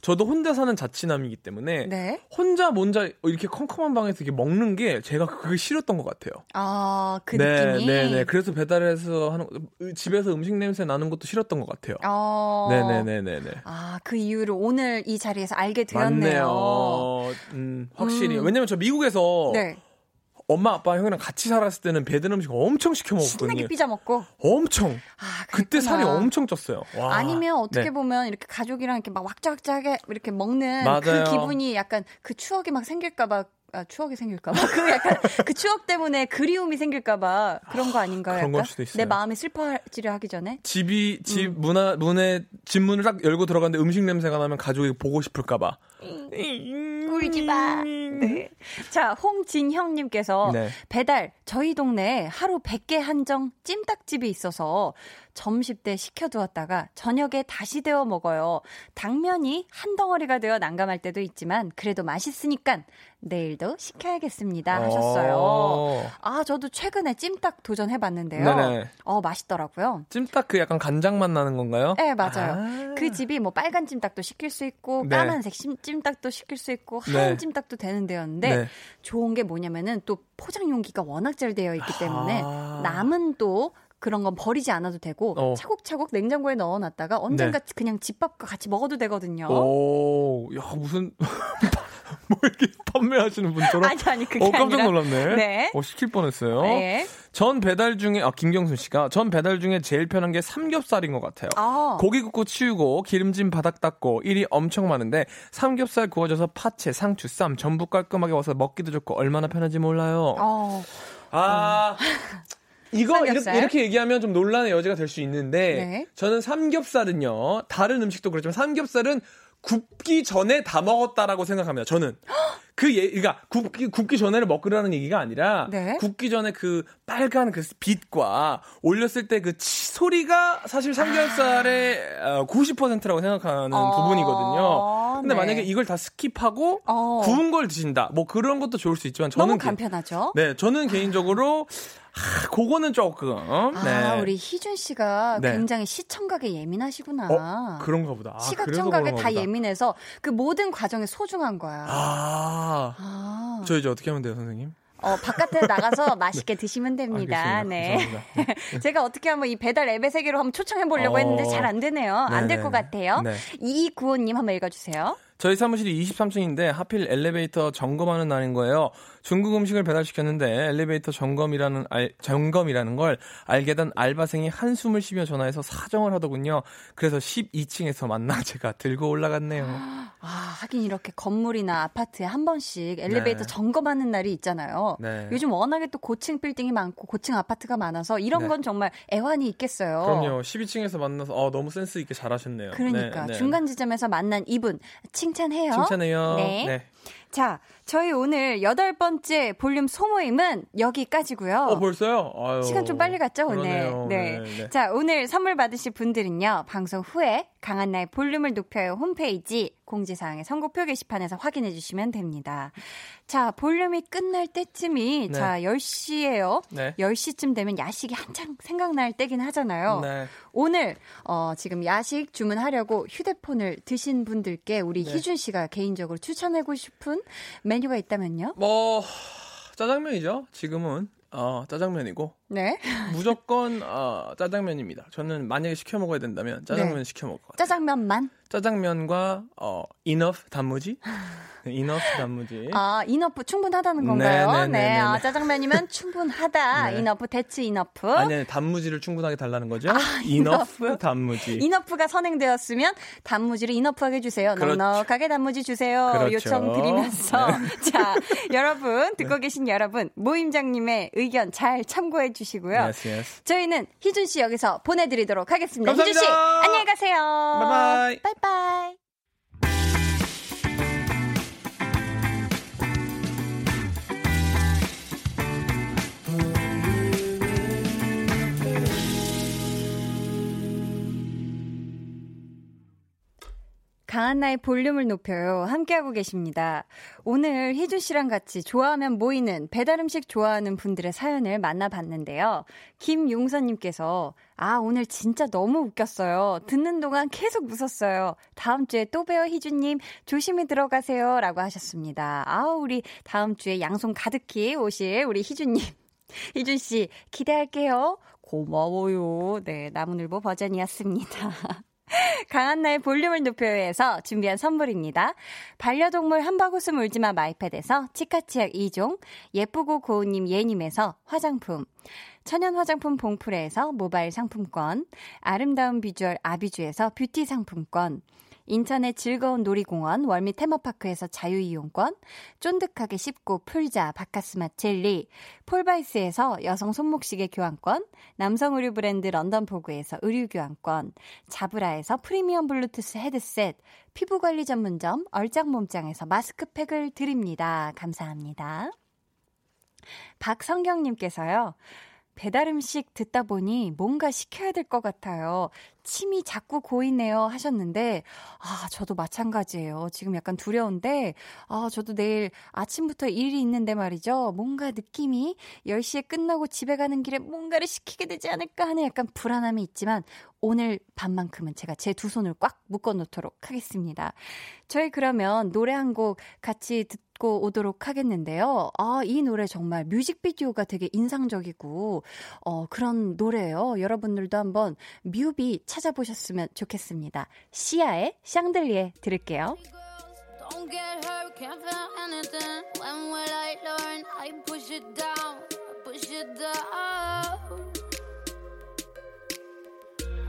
저도 혼자 사는 자취남이기 때문에 네. 혼자 혼자 이렇게 컴컴한 방에서 이렇게 먹는 게 제가 그게 싫었던 것 같아요. 아, 그 네, 느낌이. 네, 네. 그래서 배달해서 하는 집에서 음식 냄새 나는 것도 싫었던 것 같아요. 어. 네, 네, 네, 네, 네. 아, 그 이유를 오늘 이 자리에서 알게 되었네요. 맞네요. 음, 확실히. 음. 왜냐면 저 미국에서 네. 엄마 아빠 형이랑 같이 살았을 때는 배달 음식 엄청 시켜 신나게 먹었거든요. 삐져 먹고. 엄청. 아, 그때. 살이 엄청 쪘어요. 와. 아니면 어떻게 네. 보면 이렇게 가족이랑 이렇게 막 왁자왁자하게 이렇게 먹는 맞아요. 그 기분이 약간 그 추억이 막 생길까봐 아, 추억이 생길까봐 그 약간 그 추억 때문에 그리움이 생길까봐 그런 거 아닌가요? 그런 걸? 수도 있어요. 내 마음이 슬퍼지려 하기 전에 집이 집 음. 문화 문에 집 문을 딱 열고 들어갔는데 음식 냄새가 나면 가족이 보고 싶을까봐. 울지 마. 네. 자, 홍진형님께서 네. 배달 저희 동네에 하루 100개 한정 찜닭집이 있어서 점심 때 시켜두었다가 저녁에 다시 데워 먹어요. 당면이 한 덩어리가 되어 난감할 때도 있지만 그래도 맛있으니까 내일도 시켜야겠습니다 하셨어요. 어. 아, 저도 최근에 찜닭 도전해봤는데요. 네네. 어, 맛있더라고요. 찜닭 그 약간 간장 맛 나는 건가요? 네, 맞아요. 아. 그 집이 뭐 빨간 찜닭도 시킬 수 있고 네. 까만색 심- 찜닭도 시킬 수 있고 하얀 네. 찜닭도 되는 데였는데 네. 좋은 게 뭐냐면은 또 포장 용기가 워낙 잘 되어 있기 때문에 아. 남은 또 그런 건 버리지 않아도 되고 어. 차곡차곡 냉장고에 넣어놨다가 언젠가 그냥 집밥과 같이 먹어도 되거든요. 네. 오, 야 무슨 뭐 이렇게 판매하시는 분처럼? 아니 아니 그게 어 깜짝 아니라 놀랐네. 네. 어 시킬 뻔했어요. 네. 전 배달 중에 아 김경순 씨가 전 배달 중에 제일 편한 게 삼겹살인 것 같아요. 아. 고기 굽고 치우고 기름진 바닥 닦고 일이 엄청 많은데 삼겹살 구워져서 파채, 상추, 쌈 전부 깔끔하게 와서 먹기도 좋고 얼마나 편한지 몰라요. 어. 아 이거 이렇게, 삼겹살? 이렇게 얘기하면 좀 논란의 여지가 될 수 있는데 네. 저는 삼겹살은요 다른 음식도 그렇지만 삼겹살은 굽기 전에 다 먹었다라고 생각합니다. 저는. 그 예, 그러니까 굽기 굽기 전에를 먹으라는 얘기가 아니라 네. 굽기 전에 그 빨간 그 빛과 올렸을 때 그 소리가 사실 삼겹살의 어, 90%라고 생각하는 어, 부분이거든요. 근데 네. 만약에 이걸 다 skip하고 어. 구운 걸 드신다. 뭐 그런 것도 좋을 수 있지만 저는 너무 개- 간편하죠? 네, 저는 개인적으로 하, 그거는 조금 네. 아, 우리 희준 씨가 네. 굉장히 시청각에 예민하시구나. 어, 그런가 보다. 아, 시각 청각에 다 보다. 예민해서 그 모든 과정이 소중한 거야. 아, 아. 저 이제 어떻게 하면 돼요, 선생님? 어, 바깥에 나가서 맛있게 드시면 됩니다. 알겠습니다. 네. 감사합니다. 제가 어떻게 한번 이 배달 앱의 세계로 한번 초청해 보려고 어. 했는데 잘 안 되네요. 안 될. 것 같아요. 네. 이구호님 한번 읽어주세요. 저희 사무실이 23층인데 하필 엘리베이터 점검하는 날인 거예요. 중국 음식을 배달시켰는데 엘리베이터 점검이라는 알, 점검이라는 걸 알게 된 알바생이 한숨을 쉬며 전화해서 사정을 하더군요. 그래서 12층에서 만나 제가 들고 올라갔네요. 아, 하긴 이렇게 건물이나 아파트에 한 번씩 엘리베이터 네. 점검하는 날이 있잖아요. 네. 요즘 워낙에 또 고층 빌딩이 많고 고층 아파트가 많아서 이런 네. 건 정말 애환이 있겠어요. 그럼요. 12층에서 만나서 어, 너무 센스 있게 잘하셨네요. 그러니까 네, 네. 중간 지점에서 만난 이분 칭찬해요. 칭찬해요. 네. 자, 저희 오늘 여덟 번째 볼륨 소모임은 여기까지고요. 어, 벌써요? 아유. 시간 좀 빨리 갔죠, 오늘? 그러네요. 네. 네, 네. 자, 오늘 선물 받으실 분들은요, 방송 후에 강한나의 볼륨을 높여요 홈페이지 공지사항의 선곡표 게시판에서 확인해 주시면 됩니다. 자, 볼륨이 끝날 때쯤이, 네. 자, 10시예요. 네. 10시쯤 되면 야식이 한창 생각날 때긴 하잖아요. 네. 오늘, 어, 지금 야식 주문하려고 휴대폰을 드신 분들께 우리 네. 희준 씨가 개인적으로 추천하고 싶은 메뉴가 있다면요? 뭐 짜장면이죠. 지금은 어, 짜장면이고 네. 무조건 어, 짜장면입니다. 저는 만약에 시켜 먹어야 된다면 짜장면 네. 시켜 먹을 것 같아요. 짜장면만? 짜장면과 어, enough 단무지, enough 단무지. 아, enough 충분하다는 건가요? 네, 네, 네, 네, 아, 네. 짜장면이면 충분하다. 네. enough, that's enough. 아니, 아니 단무지를 충분하게 달라는 거죠. 아, enough enough. 단무지. enough가 선행되었으면 단무지를 enough하게 주세요. 그렇죠. 넉넉하게 단무지 주세요. 그렇죠. 요청 드리면서. 네. 자, 여러분, 듣고 계신 여러분, 모임장님의 의견 잘 참고해 주시고요. Yes, yes. 저희는 희준 씨 여기서 보내드리도록 하겠습니다. 희준 씨, 감사합니다. 안녕히 가세요. 바이바이. 바이바이. 강한나의 볼륨을 높여요. 함께하고 계십니다. 오늘 희준 씨랑 같이 좋아하면 모이는 배달 음식 좋아하는 분들의 사연을 만나봤는데요. 김용선님께서 아 오늘 진짜 너무 웃겼어요. 듣는 동안 계속 웃었어요. 다음 주에 또 봬요 희준님 조심히 들어가세요 라고 하셨습니다. 아 우리 다음 주에 양손 가득히 오실 우리 희준님. 희준 씨 기대할게요. 고마워요. 네 나무늘보 버전이었습니다. 강한나의 볼륨을 높여요에서 준비한 선물입니다. 반려동물 한바구음 울지마 마이패드에서 치카치약 2종, 예쁘고 고운님 예님에서 화장품, 천연 화장품 봉프레에서 모바일 상품권, 아름다운 비주얼 아비주에서 뷰티 상품권, 인천의 즐거운 놀이공원 월미 테마파크에서 자유이용권, 쫀득하게 씹고 풀자 바카스맛 젤리, 폴바이스에서 여성 손목시계 교환권, 남성 의류 브랜드 런던포그에서 의류 교환권, 자브라에서 프리미엄 블루투스 헤드셋, 피부관리 전문점 얼짱몸짱에서 마스크팩을 드립니다. 감사합니다. 박성경님께서요. 배달 음식 듣다 보니 뭔가 시켜야 될 것 같아요. 침이 자꾸 고이네요 하셨는데, 아, 저도 마찬가지예요. 지금 약간 두려운데, 아, 저도 내일 아침부터 일이 있는데 말이죠. 뭔가 느낌이 10시에 끝나고 집에 가는 길에 뭔가를 시키게 되지 않을까 하는 약간 불안함이 있지만, 오늘 밤만큼은 제가 제 두 손을 꽉 묶어 놓도록 하겠습니다. 저희 그러면 노래 한 곡 같이 듣 고 오도록 하겠는데요. 아, 이 노래 정말 뮤직비디오가 되게 인상적이고, 어, 그런 노래예요. 여러분들도 한번 뮤비 찾아보셨으면 좋겠습니다. 시아의 샹들리에 들을게요. Don't get hurt, can't feel anything. When will I learn? I push it down, push it down.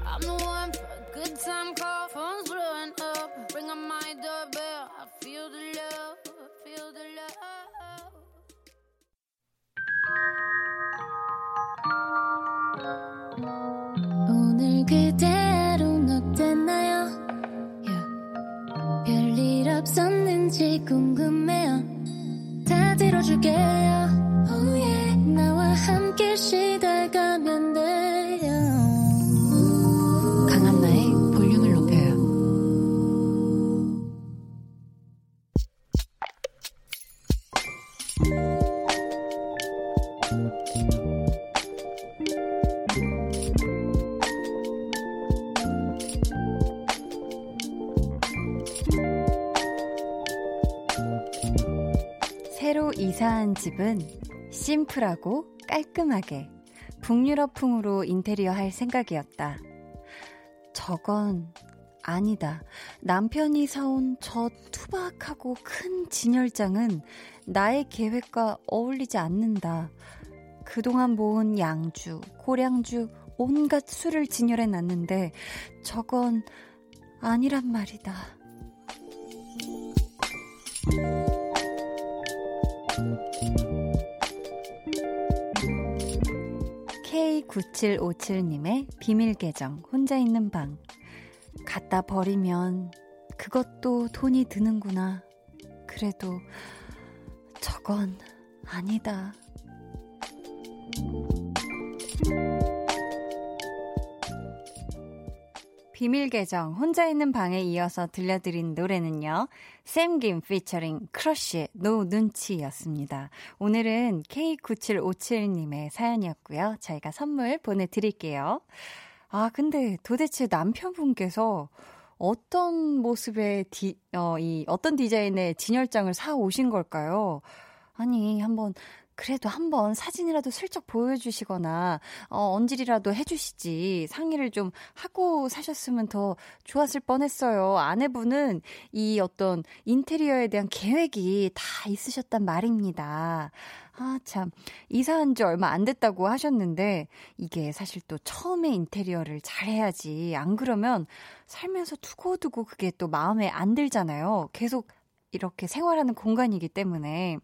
I'm the one for a good time call, phone's blowing up. Bring on my doorbell, I feel the love, 오늘 그대로는 어땠나요? Yeah. 별일 없었는지 궁금해요. 다 들어줄게요. 한 집은 심플하고 깔끔하게 북유럽풍으로 인테리어 할 생각이었다. 저건 아니다. 남편이 사온 저 투박하고 큰 진열장은 나의 계획과 어울리지 않는다. 그동안 모은 양주, 고량주, 온갖 술을 진열해 놨는데 저건 아니란 말이다. K9757님의 비밀 계정 혼자 있는 방 갖다 버리면 그것도 돈이 드는구나. 그래도 저건 아니다. 비밀 계정 혼자 있는 방에 이어서 들려드린 노래는요. 샘김 피처링 크러쉬의 No 눈치였습니다. 오늘은 K9757님의 사연이었고요. 저희가 선물 보내드릴게요. 아, 근데 도대체 남편분께서 어떤 모습의 디, 어, 이, 어떤 디자인의 진열장을 사 오신 걸까요? 아니, 한번 그래도 한번 사진이라도 슬쩍 보여주시거나 어, 언질이라도 해주시지 상의를 좀 하고 사셨으면 더 좋았을 뻔했어요. 아내분은 이 어떤 인테리어에 대한 계획이 다 있으셨단 말입니다. 아, 참. 이사한 지 얼마 안 됐다고 하셨는데, 이게 사실 또 처음에 인테리어를 잘 해야지. 안 그러면 살면서 두고두고 그게 또 마음에 안 들잖아요. 계속 이렇게 생활하는 공간이기 때문에.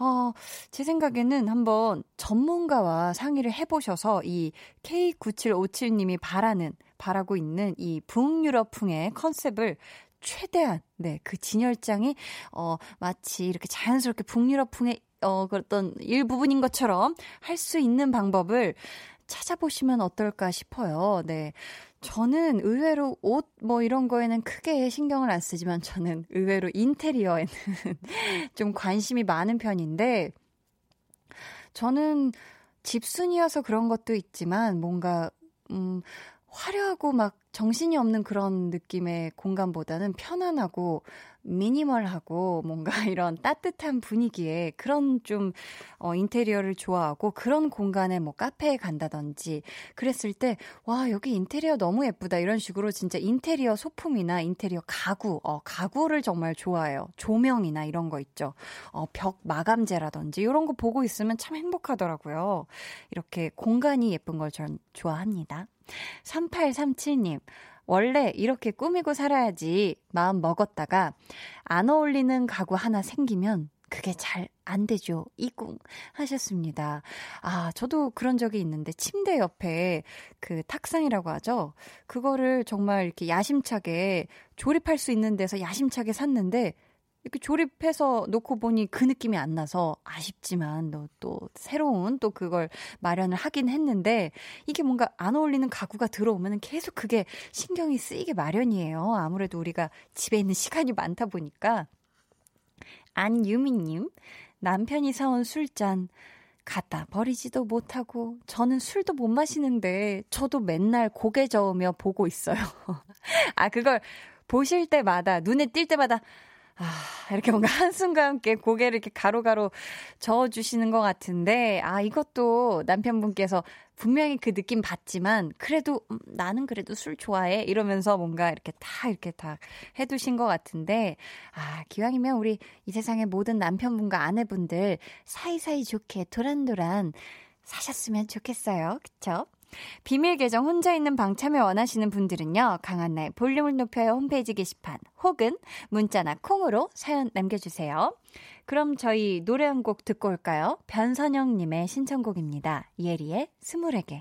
어, 제 생각에는 한번 전문가와 상의를 해보셔서 이 K9757님이 바라는, 바라고 있는 이 북유럽풍의 컨셉을 최대한, 네, 그 진열장이, 어, 마치 이렇게 자연스럽게 북유럽풍의, 어, 어떤 일부분인 것처럼 할 수 있는 방법을 찾아보시면 어떨까 싶어요. 네. 저는 의외로 옷 뭐 이런 거에는 크게 신경을 안 쓰지만 저는 의외로 인테리어에는 좀 관심이 많은 편인데 저는 집순이어서 그런 것도 있지만 뭔가 음 화려하고 막 정신이 없는 그런 느낌의 공간보다는 편안하고 미니멀하고 뭔가 이런 따뜻한 분위기에 그런 좀 어, 인테리어를 좋아하고 그런 공간에 뭐 카페에 간다든지 그랬을 때 와 여기 인테리어 너무 예쁘다. 이런 식으로 진짜 인테리어 소품이나 인테리어 가구 어 가구를 정말 좋아해요. 조명이나 이런 거 있죠. 어, 벽 마감재라든지 이런 거 보고 있으면 참 행복하더라고요. 이렇게 공간이 예쁜 걸 전 좋아합니다 3837님 원래 이렇게 꾸미고 살아야지 마음 먹었다가 안 어울리는 가구 하나 생기면 그게 잘 안 되죠. 이꿍 하셨습니다. 아, 저도 그런 적이 있는데 침대 옆에 그 탁상이라고 하죠. 그거를 정말 이렇게 야심차게 조립할 수 있는 데서 야심차게 샀는데 이렇게 조립해서 놓고 보니 그 느낌이 안 나서 아쉽지만 또, 또 새로운 또 그걸 마련을 하긴 했는데 이게 뭔가 안 어울리는 가구가 들어오면 계속 그게 신경이 쓰이게 마련이에요. 아무래도 우리가 집에 있는 시간이 많다 보니까. 안유미님, 남편이 사온 술잔 갖다 버리지도 못하고 저는 술도 못 마시는데 저도 맨날 고개 저으며 보고 있어요. 아, 그걸 보실 때마다 눈에 띌 때마다 아, 이렇게 뭔가 한숨과 함께 고개를 이렇게 가로가로 저어주시는 것 같은데, 아, 이것도 남편분께서 분명히 그 느낌 받지만, 그래도, 음, 나는 그래도 술 좋아해. 이러면서 뭔가 이렇게 다, 이렇게 다 해두신 것 같은데, 아, 기왕이면 우리 이 세상의 모든 남편분과 아내분들 사이사이 좋게 도란도란 사셨으면 좋겠어요. 그쵸? 비밀 계정 혼자 있는 방 참여 원하시는 분들은요, 강한나의 볼륨을 높여요 홈페이지 게시판 혹은 문자나 콩으로 사연 남겨주세요. 그럼 저희 노래 한 곡 듣고 올까요? 변선영님의 신청곡입니다. 예리의 스물에게.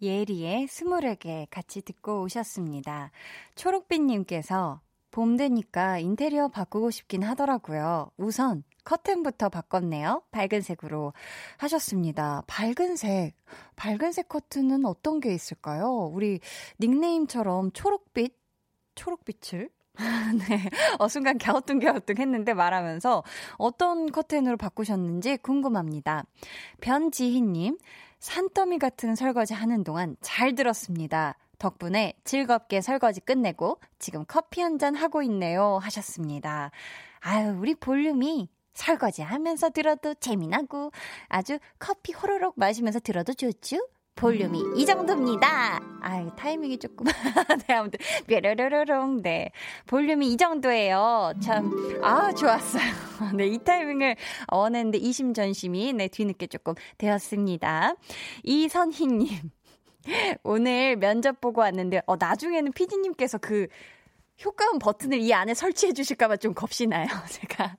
예리의 스물에게 같이 듣고 오셨습니다. 초록빛님께서 봄 되니까 인테리어 바꾸고 싶긴 하더라고요. 우선 커튼부터 바꿨네요. 밝은 색으로 하셨습니다. 밝은 색. 밝은 색 커튼은 어떤 게 있을까요? 우리 닉네임처럼 초록빛, 초록빛을 네. 어, 순간 갸우뚱갸우뚱 했는데 말하면서 어떤 커튼으로 바꾸셨는지 궁금합니다. 변지희님, 산더미 같은 설거지 하는 동안 잘 들었습니다. 덕분에 즐겁게 설거지 끝내고 지금 커피 한 잔 하고 있네요. 하셨습니다. 아유, 우리 볼륨이 설거지 하면서 들어도 재미나고 아주 커피 호로록 마시면서 들어도 좋죠? 볼륨이 이 정도입니다. 아유, 타이밍이 조금. 네, 아무튼, 뾰로로로롱. 네. 볼륨이 이 정도예요. 참, 아, 좋았어요. 네, 이 타이밍을 원했는데 이심전심이, 네, 뒤늦게 조금 되었습니다. 이선희님. 오늘 면접 보고 왔는데, 어, 나중에는 피디님께서 그 효과음 버튼을 이 안에 설치해 주실까봐 좀 겁이 나요, 제가.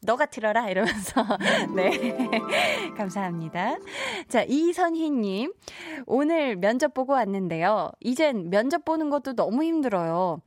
너가 들어라 이러면서 네 감사합니다. 자 이선희님 오늘 면접 보고 왔는데요. 이젠 면접 보는 것도 너무 힘들어요.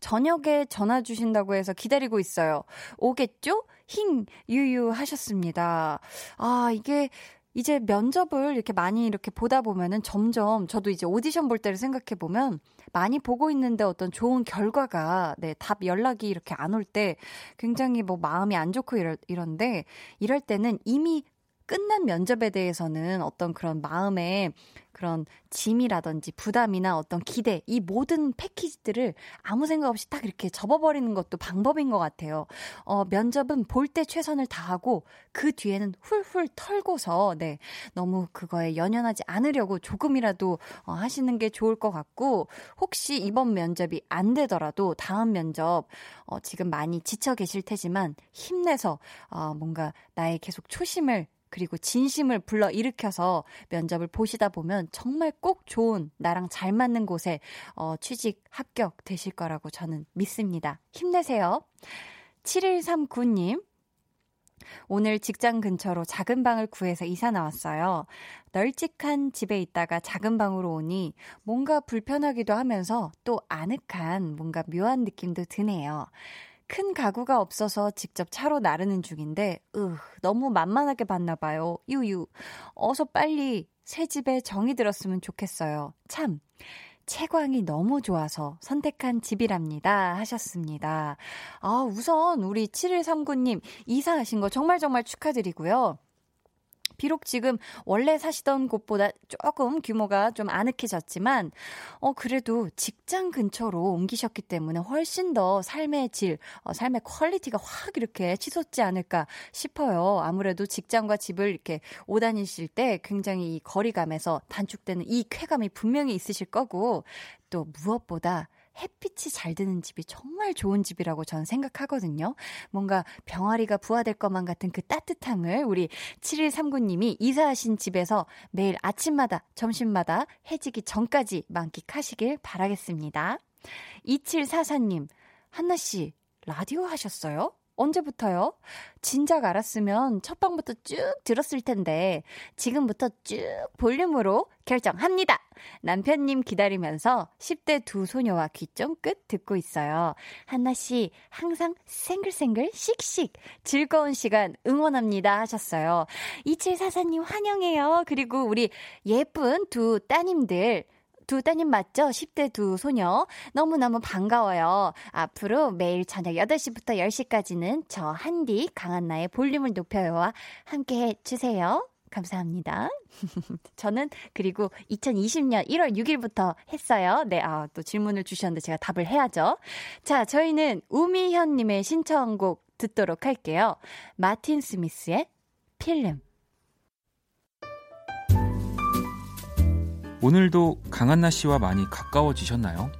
저녁에 전화 주신다고 해서 기다리고 있어요. 오겠죠? 힝 유유 하셨습니다. 아 이게 이제 면접을 이렇게 많이 이렇게 보다 보면은 점점 저도 이제 오디션 볼 때를 생각해 보면 많이 보고 있는데 어떤 좋은 결과가 네, 답 연락이 이렇게 안 올 때 굉장히 뭐 마음이 안 좋고 이럴, 이런데 이럴 때는 이미 끝난 면접에 대해서는 어떤 그런 마음에 그런 짐이라든지 부담이나 어떤 기대, 이 모든 패키지들을 아무 생각 없이 딱 이렇게 접어버리는 것도 방법인 것 같아요. 어, 면접은 볼 때 최선을 다하고 그 뒤에는 훌훌 털고서, 네, 너무 그거에 연연하지 않으려고 조금이라도 어, 하시는 게 좋을 것 같고, 혹시 이번 면접이 안 되더라도 다음 면접, 어, 지금 많이 지쳐 계실 테지만 힘내서, 어, 뭔가 나의 계속 초심을 그리고 진심을 불러 일으켜서 면접을 보시다 보면 정말 꼭 좋은 나랑 잘 맞는 곳에 어, 취직 합격 되실 거라고 저는 믿습니다. 힘내세요. 7139님. 오늘 직장 근처로 작은 방을 구해서 이사 나왔어요. 널찍한 집에 있다가 작은 방으로 오니 뭔가 불편하기도 하면서 또 아늑한 뭔가 묘한 느낌도 드네요. 큰 가구가 없어서 직접 차로 나르는 중인데, 으, 너무 만만하게 봤나 봐요. 유유. 어서 빨리 새 집에 정이 들었으면 좋겠어요. 참. 채광이 너무 좋아서 선택한 집이랍니다. 하셨습니다. 아, 우선 우리 7139님 이사하신 거 정말 정말 축하드리고요. 비록 지금 원래 사시던 곳보다 조금 규모가 좀 아늑해졌지만, 어, 그래도 직장 근처로 옮기셨기 때문에 훨씬 더 삶의 질, 어, 삶의 quality가 확 이렇게 치솟지 않을까 싶어요. 아무래도 직장과 집을 이렇게 오다니실 때 굉장히 이 거리감에서 단축되는 이 쾌감이 분명히 있으실 거고, 또 무엇보다 햇빛이 잘 드는 집이 정말 좋은 집이라고 저는 생각하거든요. 뭔가 병아리가 부화될 것만 같은 그 따뜻함을 우리 7139님이 이사하신 집에서 매일 아침마다, 점심마다 해지기 전까지 만끽하시길 바라겠습니다. 2744님, 한나씨, 라디오 하셨어요? 언제부터요? 진작 알았으면 첫 방부터 쭉 들었을 텐데 지금부터 쭉 볼륨으로 결정합니다. 남편님 기다리면서 10대 두 소녀와 귀 쫑긋 듣고 있어요. 한나 씨 항상 생글생글 씩씩 즐거운 시간 응원합니다 하셨어요. 2744님 환영해요. 그리고 우리 예쁜 두 따님들 두 따님 맞죠? 10대 두 소녀. 너무너무 반가워요. 앞으로 매일 저녁 8시부터 10시까지는 저 한디 강한나의 볼륨을 높여요와 함께 해주세요. 감사합니다. 저는 그리고 2020년 1월 6일부터 했어요. 네, 아, 또 질문을 주셨는데 제가 답을 해야죠. 자, 저희는 우미현님의 신청곡 듣도록 할게요. 마틴 스미스의 필름. 오늘도 강한나 씨와 많이 가까워지셨나요?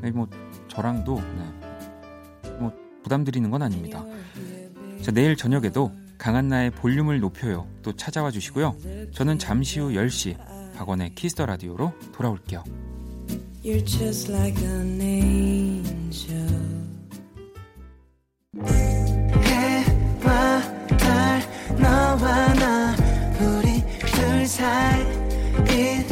네, 뭐 저랑도 네. 뭐 부담 드리는 건 아닙니다. 자, 내일 저녁에도 강한나의 볼륨을 높여요. 또 찾아와 주시고요. 저는 잠시 후 10시 박원의 Kiss the Radio로 돌아올게요. You're just like an angel. 해와 달 너와 나 우리 둘 사이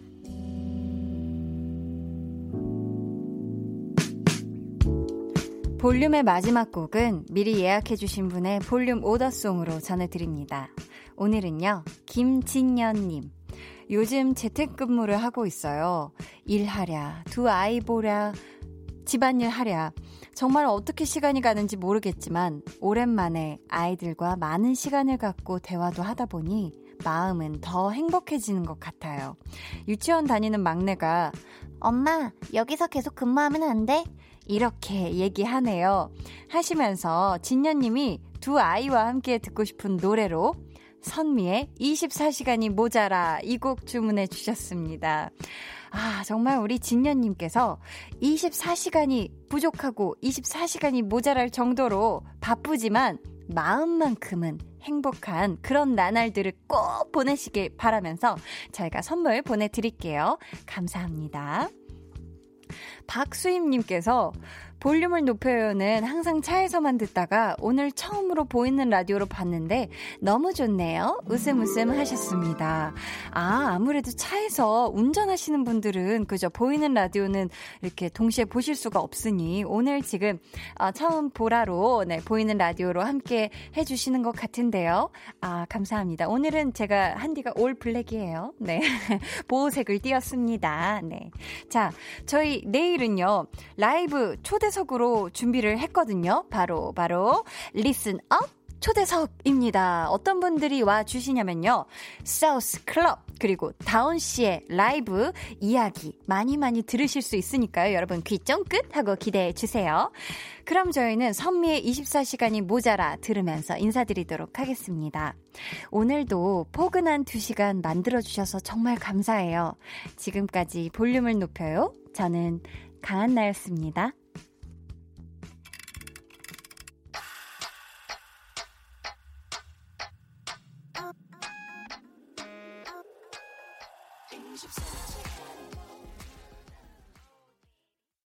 볼륨의 마지막 곡은 미리 예약해주신 분의 볼륨 오더송으로 전해드립니다. 오늘은요, 김진년님. 요즘 재택근무를 하고 있어요. 일하랴, 두 아이 보랴, 집안일 하랴. 정말 어떻게 시간이 가는지 모르겠지만, 오랜만에 아이들과 많은 시간을 갖고 대화도 하다 보니, 마음은 더 행복해지는 것 같아요. 유치원 다니는 막내가, 엄마, 여기서 계속 근무하면 안 돼? 이렇게 얘기하네요. 하시면서 진녀님이 두 아이와 함께 듣고 싶은 노래로 선미의 24시간이 모자라 이 곡 주문해 주셨습니다. 아, 정말 우리 진녀님께서 24시간이 부족하고 24시간이 모자랄 정도로 바쁘지만 마음만큼은 행복한 그런 나날들을 꼭 보내시길 바라면서 저희가 선물 보내드릴게요. 감사합니다. 박수임님께서 볼륨을 높여요는 항상 차에서만 듣다가 오늘 처음으로 보이는 라디오로 봤는데 너무 좋네요. 웃음 웃음 하셨습니다. 아, 아무래도 차에서 운전하시는 분들은 그저 보이는 라디오는 이렇게 동시에 보실 수가 없으니 오늘 지금 아, 처음 보라로 네, 보이는 라디오로 함께 해주시는 것 같은데요. 아, 감사합니다. 오늘은 제가 한디가 올 블랙이에요. 네. 보호색을 띄었습니다. 네. 자, 저희 내일은요, 라이브 초대 초대석으로 준비를 했거든요. 바로, 바로, Listen Up 초대석입니다. 어떤 분들이 와 주시냐면요. 사우스 클럽, 그리고 다운 씨의 라이브 이야기 많이 많이 들으실 수 있으니까요. 여러분 귀 쫑긋 하고 기대해 주세요. 그럼 저희는 선미의 24시간이 모자라 들으면서 인사드리도록 하겠습니다. 오늘도 포근한 2시간 만들어주셔서 정말 감사해요. 지금까지 볼륨을 높여요. 저는 강한나였습니다.